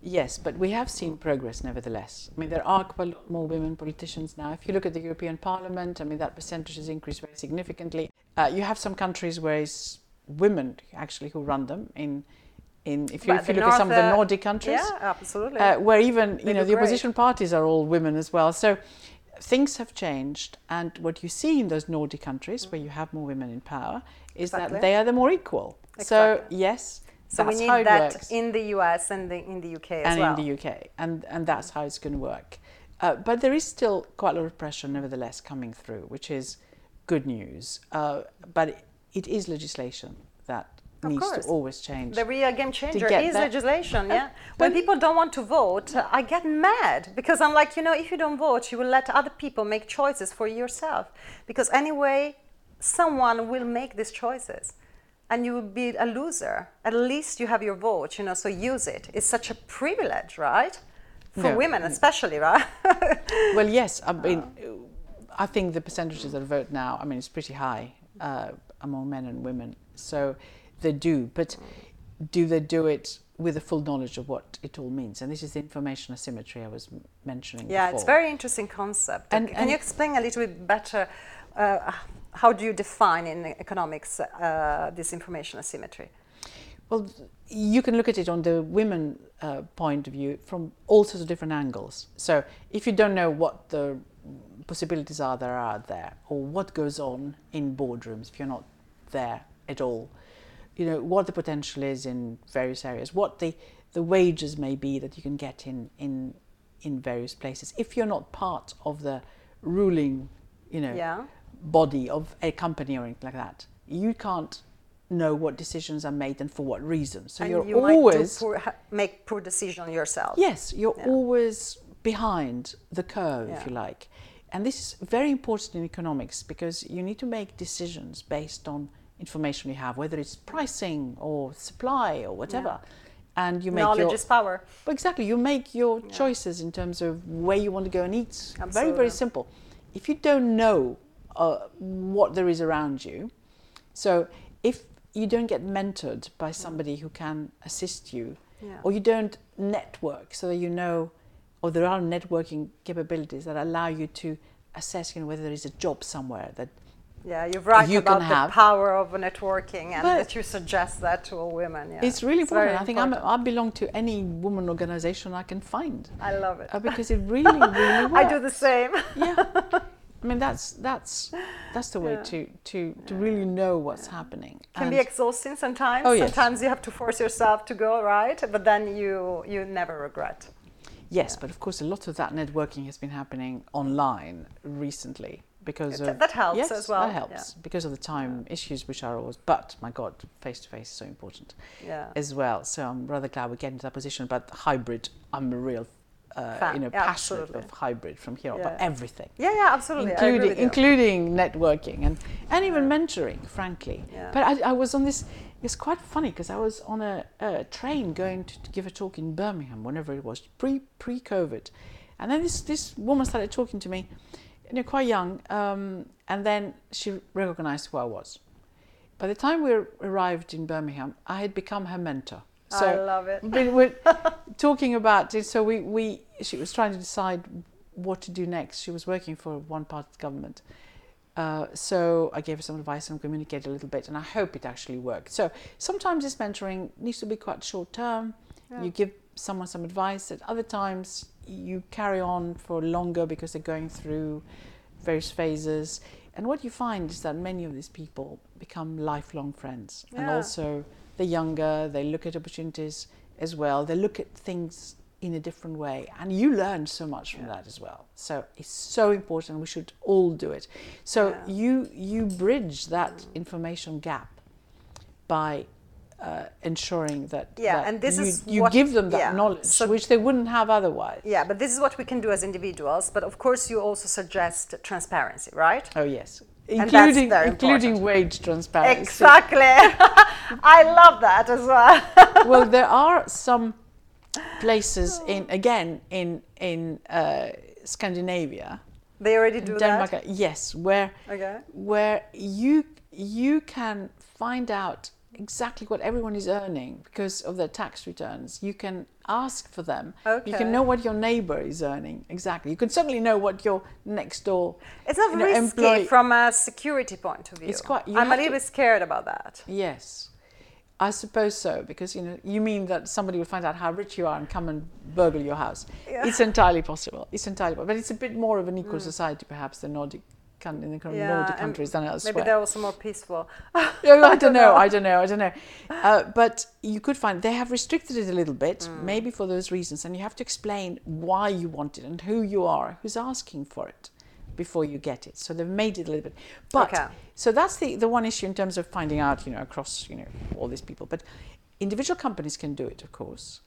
Yes, but we have seen progress nevertheless. I mean, there are quite more women politicians now. If you look at the European Parliament, I mean, that percentage has increased very significantly. Uh, you have some countries where it's women actually who run them. In, in if you, if you look at some of the uh, Nordic countries, Yeah, absolutely. uh, where even you know the great. opposition parties are all women as well. So things have changed, and what you see in those Nordic countries where you have more women in power is Exactly. that they are the more equal. Exactly. So yes, so we need that in the US and the, in the UK as well. and well. in the UK, and and that's how it's going to work. Uh, but there is still quite a lot of pressure, nevertheless, coming through, which is good news. Uh, but it, it is legislation that Of needs course. to always change. The real game changer is that- legislation, yeah. (laughs) When people don't want to vote, I get mad because I'm like, you know, if you don't vote, you will let other people make choices for yourself. Because anyway, someone will make these choices and you will be a loser. At least you have your vote, you know, so use it. It's such a privilege, right? For No. women, especially, right? (laughs) Well, yes, I mean, I think the percentages that vote now, I mean, it's pretty high uh, among men and women. So they do, but do they do it with a full knowledge of what it all means? And this is the information asymmetry I was mentioning Yeah, before. it's very interesting concept. And- Can and- you explain a little bit better? Uh, how do you define in economics uh, this information asymmetry? Well, you can look at it on the women uh, point of view from all sorts of different angles. So, if you don't know what the possibilities are that are out there, or what goes on in boardrooms, if you're not there at all, you know what the potential is in various areas, what the the wages may be that you can get in in in various places. If you're not part of the ruling, you know, Yeah. body of a company or anything like that, you can't know what decisions are made and for what reasons. So and you're you might always poor, ha- make poor decision yourself. yes, you're Yeah. always behind the curve, Yeah. if you like. And this is very important in economics because you need to make decisions based on information you have, whether it's pricing or supply or whatever. And you make Knowledge your is power. exactly. You make your Yeah. choices in terms of where you want to go and eat. Very, Absolutely. very simple. If you don't know uh, what there is around you, so if you don't get mentored by somebody who can assist you, Yeah. or you don't network so that you know, or there are networking capabilities that allow you to assess, you know, whether there is a job somewhere that Yeah, you're right You about the power of networking and But- that you suggest that to all women. Yeah. it's really very important. I think I'm, important. I belong to any woman organization I can find I love it. uh, because it really, really (laughs) works. I do the same. yeah (laughs) i mean that's that's that's the way Yeah. to to to really know what's happening Can be exhausting sometimes. Oh, yes. Sometimes you have to force yourself to go right, but then you you never regret. yes but of course a lot of that networking has been happening online recently because of that helps yes, as well, that helps because of the time issues which are always but my god face to face is so important Yeah. as well so i'm rather glad we get into that position but hybrid i'm a real uh, Fan. you know Yeah, passionate absolutely. of hybrid from here on Yeah. but everything Yeah, yeah, absolutely. Including including networking and and even mentoring, frankly. Yeah. But I, I was on this. It's quite funny because I was on a, a train going to, to give a talk in Birmingham, whenever it was pre pre COVID, and then this this woman started talking to me, you know, quite young, um, and then she recognised who I was. By the time we arrived in Birmingham, I had become her mentor. So I love it. we we're (laughs) talking about it. So we, we she was trying to decide what to do next. She was working for one part of the government. Uh, so I gave her some advice and communicated a little bit, and I hope it actually worked. So sometimes this mentoring needs to be quite short term. Yeah. You give someone some advice. At other times, you carry on for longer because they're going through various phases. And what you find is that many of these people become lifelong friends, and also they're younger. They look at opportunities as well. They look at things in a different way, and you learn so much from Yeah. that as well. So it's so important. We should all do it. So Yeah. you you bridge that information gap by uh, ensuring that, Yeah, that and this you, is you what- give them that yeah, knowledge, so- which they wouldn't have otherwise. Yeah, but this is what we can do as individuals. But of course, you also suggest transparency, right? Oh yes, including including important. wage transparency. Exactly. (laughs) I love that as well. (laughs) well, there are some places in again in in uh, Scandinavia, they already do Denmark. that. Yes, where Okay. where you you can find out exactly what everyone is earning because of their tax returns. You can ask for them. Okay. You can know what your neighbor is earning. Exactly. You can certainly know what your next door It's not you know, risky employee- from a security point of view. It's quite- I'm a little bit scared about that. Yes. I suppose so because you know you mean that somebody will find out how rich you are and come and burgle your house. Yeah. It's entirely possible. It's entirely possible. But it's a bit more of an equal mm. society perhaps than Nordic in the kind of Nordic Mm. countries than elsewhere. Maybe they're also more peaceful. (laughs) Yeah, (laughs) I don't know. I don't know. I don't know. Uh, but you could find they have restricted it a little bit, Mm. maybe for those reasons, and you have to explain why you want it and who you are, who's asking for it, before you get it. So they've made it a little bit. But Okay. so that's the the one issue in terms of finding out, you know, across you know all these people. But individual companies can do it, of course,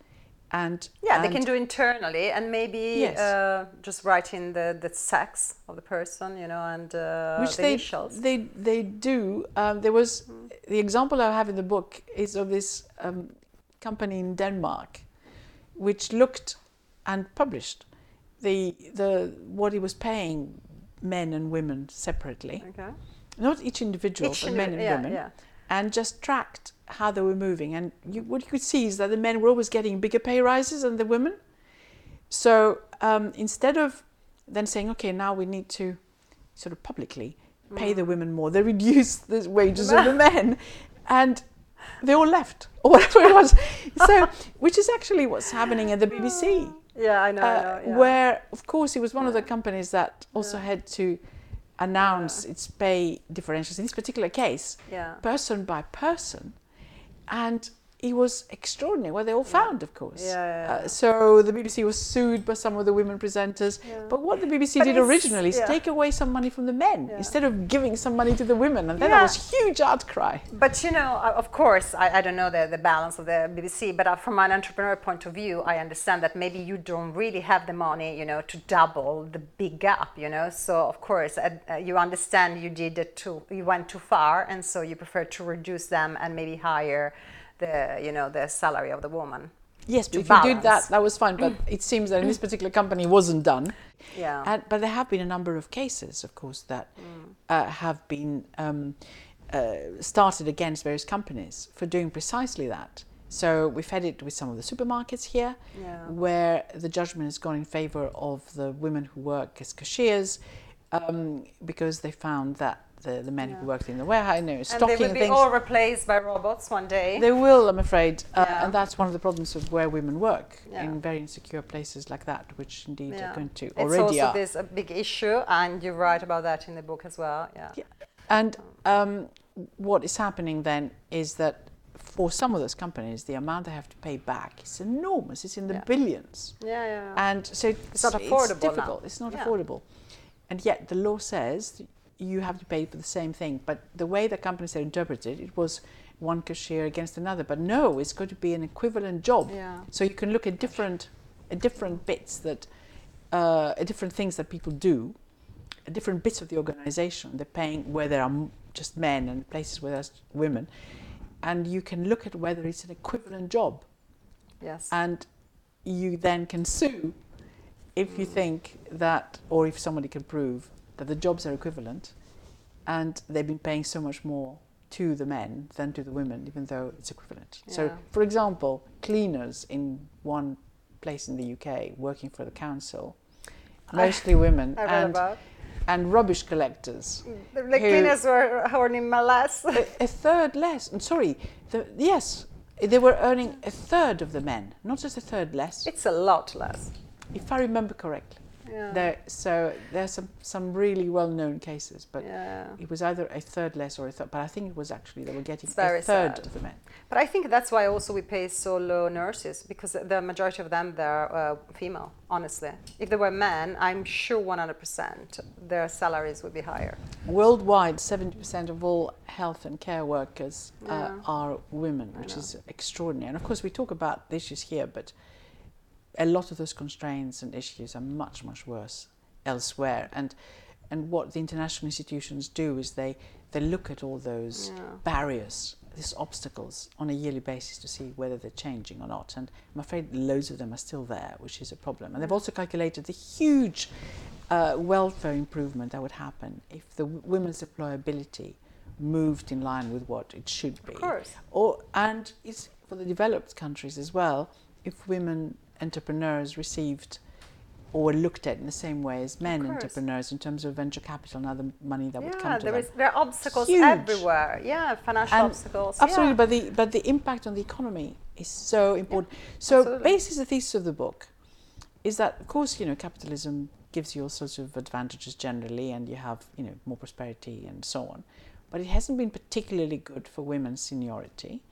and Yeah, they can do internally and maybe Yes. uh, just write in the, the sex of the person, you know, and uh, which the they initials. they they do. Um, there was the example I have in the book is of this um, company in Denmark, which looked and published the the what he was paying men and women separately, Okay. not each individual, Each but men and yeah, women, yeah. And just tracked how they were moving. And you, what you could see is that the men were always getting bigger pay rises than the women. So um, instead of then saying, okay, now we need to sort of publicly pay Mm. the women more, they reduced the wages of the (laughs) men, and they all left (laughs) or whatever it was. So, (laughs) which is actually what's happening at the BBC, Yeah, I know. I uh, know yeah. where of course it was one of the companies that also had to announce its pay differentials in this particular case yeah. person by person, and it was extraordinary. Well, they all found, of course. Yeah, yeah, Uh, so the BBC was sued by some of the women presenters. Yeah. But what the BBC But did originally is yeah. take away some money from the men Yeah. instead of giving some money to the women, and then Yeah. there was huge outcry. But you know, uh, of course, I, I don't know the, the balance of the BBC, but uh, from an entrepreneur point of view, I understand that maybe you don't really have the money, you know, to double the big gap, you know. So of course, uh, uh, you understand you did it too, you went too far, and so you prefer to reduce them and maybe higher the, you know, the salary of the woman. Yes, but if you did that, that was fine. But (clears throat) it seems that in this particular company it wasn't done. Yeah. And, but there have been a number of cases, of course, that uh, have been um, uh, started against various companies for doing precisely that. So we've had it with some of the supermarkets here, Yeah. where the judgment has gone in favour of the women who work as cashiers um, because they found that the, the men Yeah. who worked in the warehouse, you know, stocking and they will be things. all replaced by robots one day. They will, I'm afraid, uh, Yeah. and that's one of the problems of where women work Yeah. in very insecure places like that, which indeed are going to it's already also are. this a big issue, and you write about that in the book as well. Yeah. And um, what is happening then is that for some of those companies, the amount they have to pay back is enormous. It's in the billions, Yeah, yeah. and so it's, not affordable now. difficult. It's not affordable, and yet the law says you have to pay for the same thing. But the way the companies had interpreted it was one cashier against another. But no, it's going to be an equivalent job. Yeah. So you can look at different, at different bits that, uh, at different things that people do, at different bits of the organisation. They're paying where there are just men and places where there's women, and you can look at whether it's an equivalent job, Yes. and you then can sue if you think that, or if somebody can prove that the jobs are equivalent, and they've been paying so much more to the men than to the women, even though it's equivalent. So, for example, cleaners in one place in the UK working for the council, mostly women, (laughs) and, about. and rubbish collectors, The, the who- cleaners were earning less. a, (laughs) a third less. And sorry, the, yes, they were earning a third of the men, not just a third less, it's a lot less. if I remember correctly. Yeah. There, so there's some, some really well-known cases, but yeah. it was either a third less or a third. But I think it was actually they were getting a third sad. of the men. But I think that's why also we pay so low nurses because the majority of them they're uh, female. Honestly, if they were men, I'm sure 100% their salaries would be higher. Worldwide, 70% of all health and care workers uh, Yeah. are women, which is extraordinary. And of course, we talk about the issues here, but a lot of those constraints and issues are much, much worse elsewhere. And and what the international institutions do is they they look at all those Yeah. barriers, these obstacles, on a yearly basis to see whether they're changing or not. And I'm afraid loads of them are still there, which is a problem. And they've also calculated the huge uh, welfare improvement that would happen if the women's employability moved in line with what it should be. Of course. Or and it's for the developed countries as well. If women entrepreneurs received or looked at in the same way as men entrepreneurs in terms of venture capital and other money that would come to there them. is there are obstacles Huge. everywhere. Yeah, financial And obstacles. Absolutely, yeah. but the but the impact on the economy is so important. so absolutely. basically, the thesis of the book is that, of course, you know, capitalism gives you all sorts of advantages generally, and you have you know more prosperity and so on, but it hasn't been particularly good for women's seniority,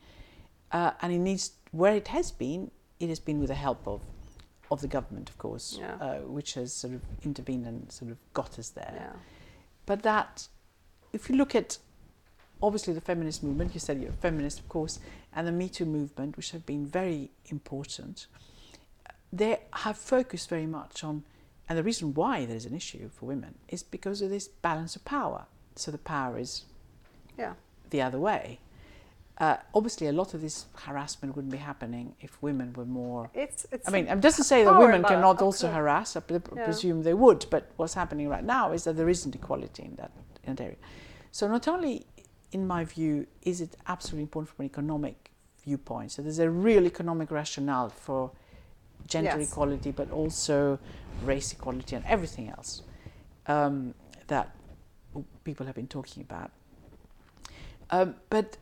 uh, and it needs where it has been, it has been with the help of of the government, of course, Yeah. uh, which has sort of intervened and sort of got us there. yeah. But that, if you look at obviously the feminist movement, you said you're a feminist, of course, and the Me Too movement, which have been very important, they have focused very much on, and the reason why there's an issue for women is because of this balance of power. So the power is Yeah. the other way. Uh, obviously, a lot of this harassment wouldn't be happening if women were more It's it's I mean, it doesn't say that women cannot also absolutely. harass. I pre- Yeah. presume they would, but what's happening right now is that there isn't equality in that, in that area. So not only, in my view, is it absolutely important from an economic viewpoint. So there's a real economic rationale for gender Yes. equality, but also race equality and everything else um, that people have been talking about. Um, but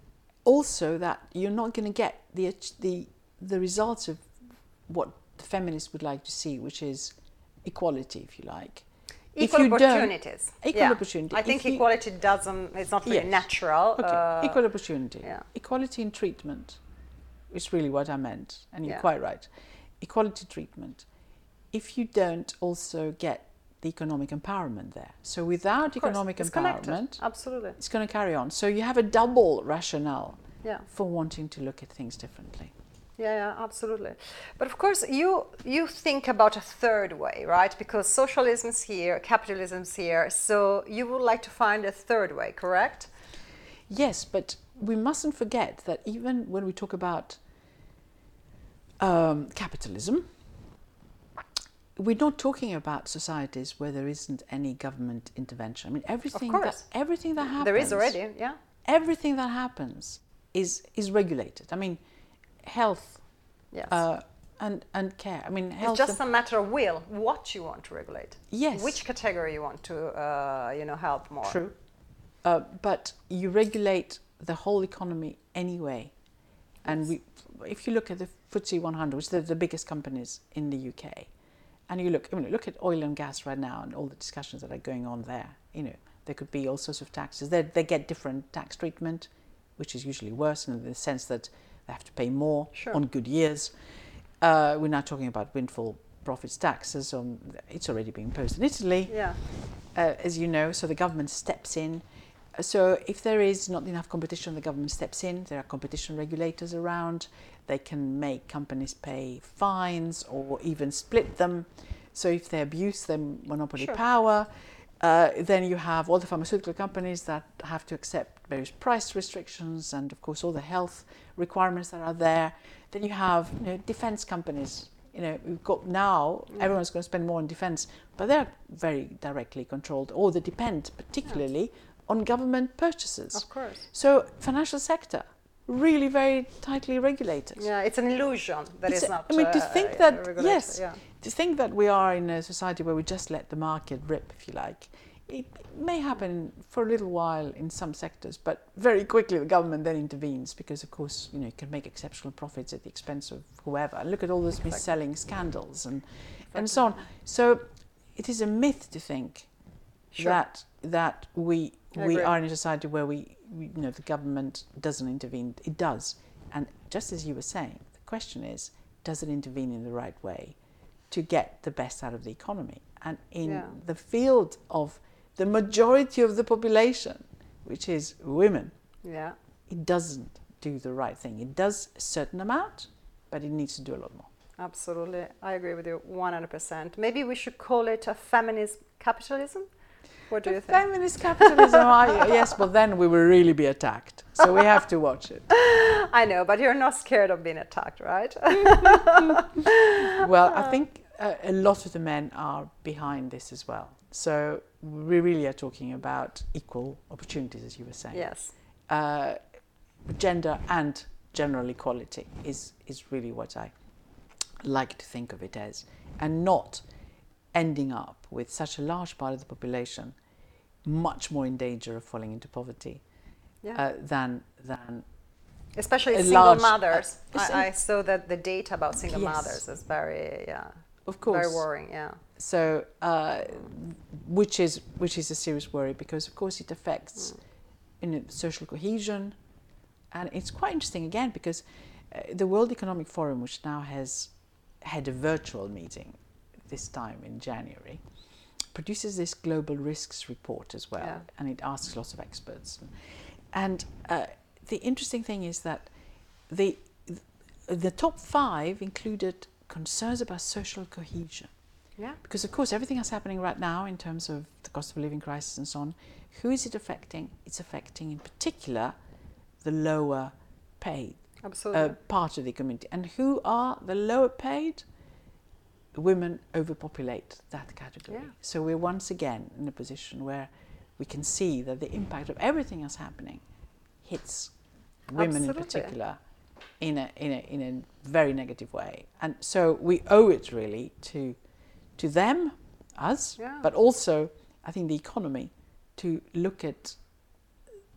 also that you're not going to get the, the the results of what the feminists would like to see, which is equality, if you like. If equal you opportunities. Equal yeah. opportunity. I If think you- equality doesn't. It's not really Yes. natural. Okay, uh, equal opportunity. yeah. Equality in treatment is really what I meant, and you're Yeah. quite right. Equality treatment. If you don't also get the economic empowerment there, so without course, economic it's connected. empowerment, Absolutely. it's going to carry on. So you have a double rationale Yeah. for wanting to look at things differently. Yeah, yeah, absolutely. But of course, you you think about a third way, right? Because socialism's here, capitalism's here. So you would like to find a third way, correct? Yes, but we mustn't forget that even when we talk about um, capitalism, we're not talking about societies where there isn't any government intervention. I mean, everything that everything that happens There is already, yeah. everything that happens is is regulated. I mean, health Yes. uh, and and care. I mean, health. it's just a matter of will, what you want to regulate. Yes. Which category you want to, uh, you know, help more. True. Uh, but you regulate the whole economy anyway. And we, if you look at the FTSE 100, which are the biggest companies in the UK, and you look, I mean, look at oil and gas right now and all the discussions that are going on there. You know, there could be all sorts of taxes. They, they get different tax treatment, which is usually worse in the sense that they have to pay more Sure. on good years. Uh, we're now talking about windfall profits taxes. On, it's already being imposed in Italy Yeah. uh, as you know, so the government steps in. So if there is not enough competition, the government steps in. There are competition regulators around. They can make companies pay fines or even split them. So if they abuse their monopoly Sure. power, uh, then you have all the pharmaceutical companies that have to accept various price restrictions and, of course, all the health requirements that are there. Then you have you know, defense companies. You know, we've got now everyone's going to spend more on defense, but they're very directly controlled, or they depend particularly on government purchases. Of course. So, financial sector really very tightly regulated. Yeah, it's an illusion that It's is not. I mean, to uh, think uh, that yes, Yeah. to think that we are in a society where we just let the market rip, if you like, it may happen for a little while in some sectors, but very quickly the government then intervenes because, of course, you know, you can make exceptional profits at the expense of whoever. And look at all those mis-selling scandals and and so on. So it is a myth to think Sure. that that we I we agree. are in a society where we, we you know the government doesn't intervene. It does, and just as you were saying, the question is, does it intervene in the right way to get the best out of the economy? And in Yeah. the field of the majority of the population, which is women, Yeah. it doesn't do the right thing. It does a certain amount, but it needs to do a lot more. Absolutely. I agree with you 100%. Maybe we should call it a feminist capitalism? What do you think? Feminist capitalism, I, yes, but then we will really be attacked. So we have to watch it. (laughs) I know, but you're not scared of being attacked, right? (laughs) Well, I think a, a lot of the men are behind this as well. So we really are talking about equal opportunities, as you were saying. Yes. Uh, gender and general equality is, is really what I like to think of it as, and not ending up with such a large part of the population much more in danger of falling into poverty Yeah. uh, than than Especially single large- mothers. uh, I, I saw that the data about single Yes. mothers is very, yeah, of course very worrying. Yeah. so uh, which is which is a serious worry because of course it affects you know, social cohesion and it's quite interesting again because uh, the World Economic Forum which now has had a virtual meeting this time in January produces this global risks report as well Yeah. and it asks lots of experts. And uh, the interesting thing is that the the top 5 included concerns about social cohesion. Yeah. because of course everything that's happening right now in terms of the cost of living crisis and so on who is it affecting? It's affecting in particular the lower paid uh, part of the community. And who are the lower paid women overpopulate that category Yeah. so we're once again in a position where we can see that the impact of everything that's happening hits women in particular in a, in, a, in a very negative way and so we owe it really to to them us Yeah. but also i think the economy to look at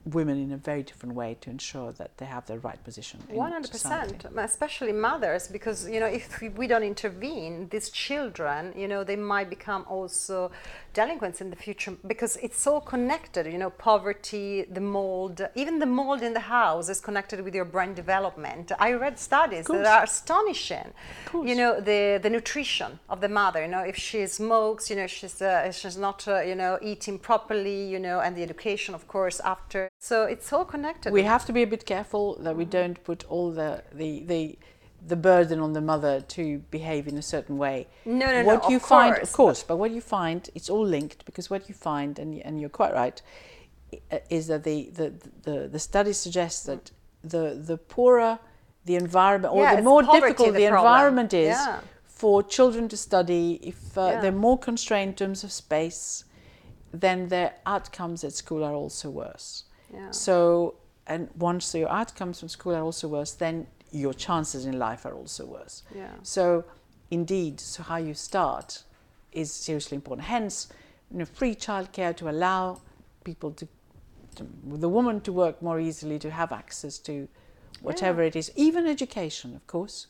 women in a very different way to ensure that they have the right position One hundred percent, especially mothers, because you know if we- don't intervene, these children, you know, they might become also delinquents in the future because it's so connected. You know, poverty, the mold, even the mold in the house is connected with your brain development. I read studies that are astonishing. You know, the the nutrition of the mother. You know, if she smokes, you know, she's uh, she's not, uh, you know, eating properly. You know, and the education, of course, after. So it's all connected. we have to be a bit careful that we don't put all the the the, the burden on the mother to behave in a certain way. No, no, no, what of you find, course, of course, but what you find, it's all linked because what you find, and and you're quite right, is that the the the, the studies suggest that the the poorer the environment or Yeah, the more poverty difficult the the, environment is Yeah. for children to study, if uh, Yeah. they're more constrained in terms of space, then their outcomes at school are also worse. Yeah. So, and once your outcomes from school are also worse, then your chances in life are also worse. Yeah. So, indeed, so how you start is seriously important. Hence, you know, free childcare to allow people to, to, the woman to work more easily, to have access to whatever it is, even education, of course.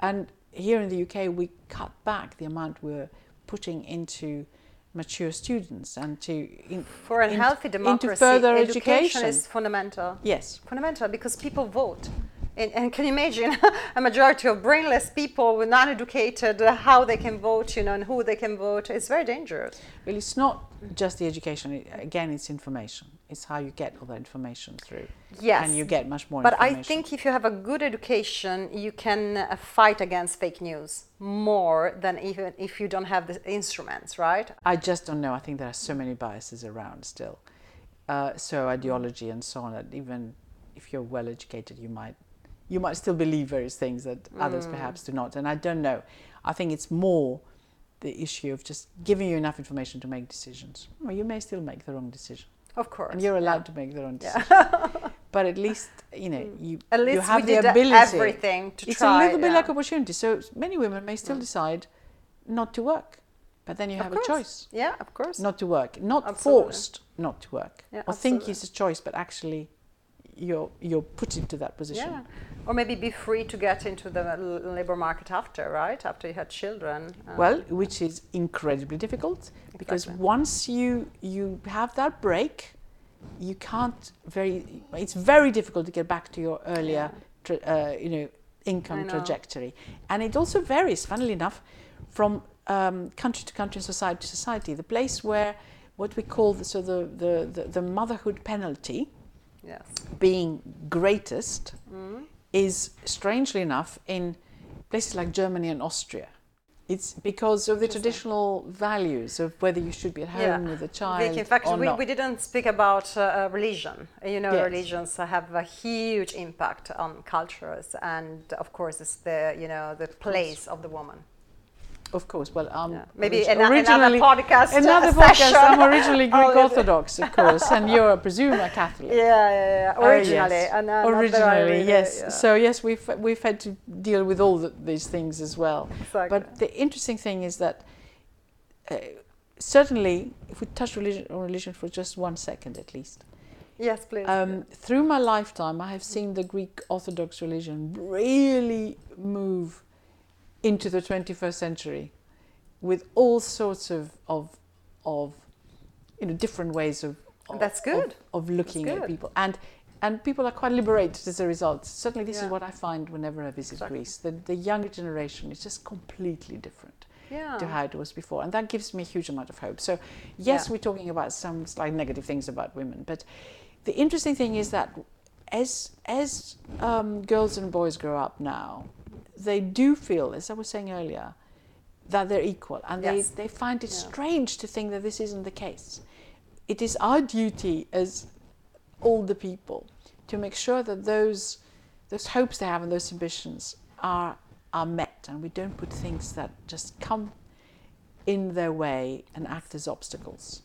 And here in the UK, we cut back the amount we're putting into mature students and to in, For a in- healthy democracy, into further education, education. is fundamental. yes, Fundamental because people vote. And, and can you imagine (laughs) a majority of brainless people, with non-educated, uh, how they can vote, you know, and who they can vote? It's very dangerous. Well, it's not just the education. Again, it's information. It's how you get all that information through. Yes. And you get much more But. I think if you have a good education, you can uh, fight against fake news more than even if you don't have the instruments, right? I just don't know. I think there are so many biases around still. Uh, so ideology and so on that even if you're well educated, you might you might still believe various things that others Mm. perhaps do not. And I don't know. I think it's more the issue of just giving you enough information to make decisions. Well, you may still make the wrong decision, Of course. and you're yeah. allowed to make the wrong decision. but at least you know mm. you At you least have we the did ability. everything to it's try. a little bit yeah. like opportunity. So many women may still mm. decide not to work, but then you Of have course. a choice Yeah, of course. not to work, not Absolutely. forced not to work, Yeah, or think it's a choice, but actually you're you're put into that position. Yeah, or maybe be free to get into the labor market after, right? After you had children. Uh, Well, which is incredibly difficult because Exactly. once you you have that break, you can't very. It's very difficult to get back to your earlier, tra- uh, you know, income know. trajectory, and it also varies. Funnily enough, from um, country to country, society to society. The place where what we call the, so the, the, the, the motherhood penalty yes. being greatest Mm. is strangely enough in places like Germany and Austria. It's because of the traditional values of whether you should be at home Yeah. with the child in fact, we, we didn't speak about uh, uh, religion. You know, Yes. religions have a huge impact on cultures, and of course, it's the you know the place of the woman. Of course. Well, um, Yeah. Maybe an- another originally- podcast, Another (laughs) podcast. I'm originally (laughs) Greek Oh. Orthodox, of course, and you're, I presume, a Catholic. (laughs) Yeah, yeah, yeah. Originally, yes. and uh, not originally, really- yes. yeah. So yes, we've we've had to deal with all the, these things as well. Exactly. But the interesting thing is that uh, certainly, if we touch religion on religion for just one second at least, yes, please. um, through my lifetime, I have seen the Greek Orthodox religion really move into the 21st century with all sorts of of, of you know different ways of of- That's good. of, of looking at people and and people are quite liberated as a result. Certainly, this Yeah. is what I find whenever I visit Exactly. Greece. The, the younger generation is just completely different yeah. to how it was before, and that gives me a huge amount of hope. So, yes, Yeah. we're talking about some slight negative things about women, but the interesting thing is that as as um, girls and boys grow up now, they do feel, as I was saying earlier, that they're equal, and Yes. they, they find it Yeah. strange to think that this isn't the case. It is our duty as older people to make sure that those those hopes they have and those ambitions are are met and we don't put things that just come in their way and act as obstacles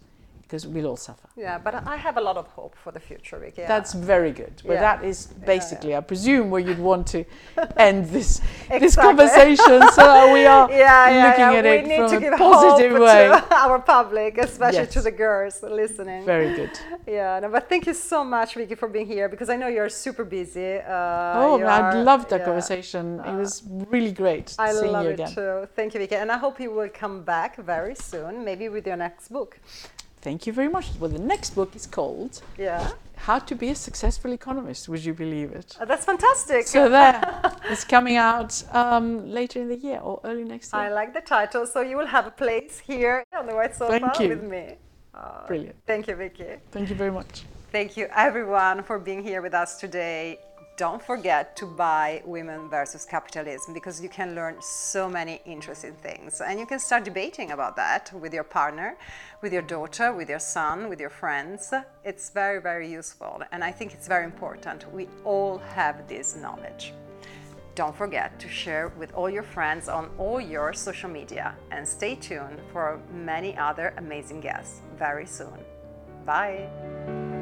because we'll all suffer. Yeah, but I have a lot of hope for the future, Vicky. That's very good. But Yeah. that is basically, I presume, where you'd want to (laughs) end this this conversation. So that (laughs) we are yeah, yeah, looking yeah. at we it need from to a give positive hope way. to (laughs) our public, especially to the girls listening. Very good. Yeah, no, but thank you so much, Vicky, for being here because I know you're super busy. Uh, oh, I are- loved that yeah. conversation. It was really great I seeing love you it again. too. Thank you, Vicky, and I hope you will come back very soon, maybe with your next book. Thank you very much. Well, the next book is called Yeah, How to Be a Successful Economist. Would you believe it? Uh, that's fantastic. So there, (laughs) it's coming out um, later in the year or early next year. I like the title, so you will have a place here on the white sofa with me. Uh, Brilliant. Thank you, Vicky. Thank you very much. Thank you, everyone, for being here with us today. Don't forget to buy Women versus Capitalism because you can learn so many interesting things. And you can start debating about that with your partner, with your daughter, with your son, with your friends. It's very, very useful. And I think it's very important. We all have this knowledge. Don't forget to share with all your friends on all your social media and stay tuned for many other amazing guests very soon. Bye.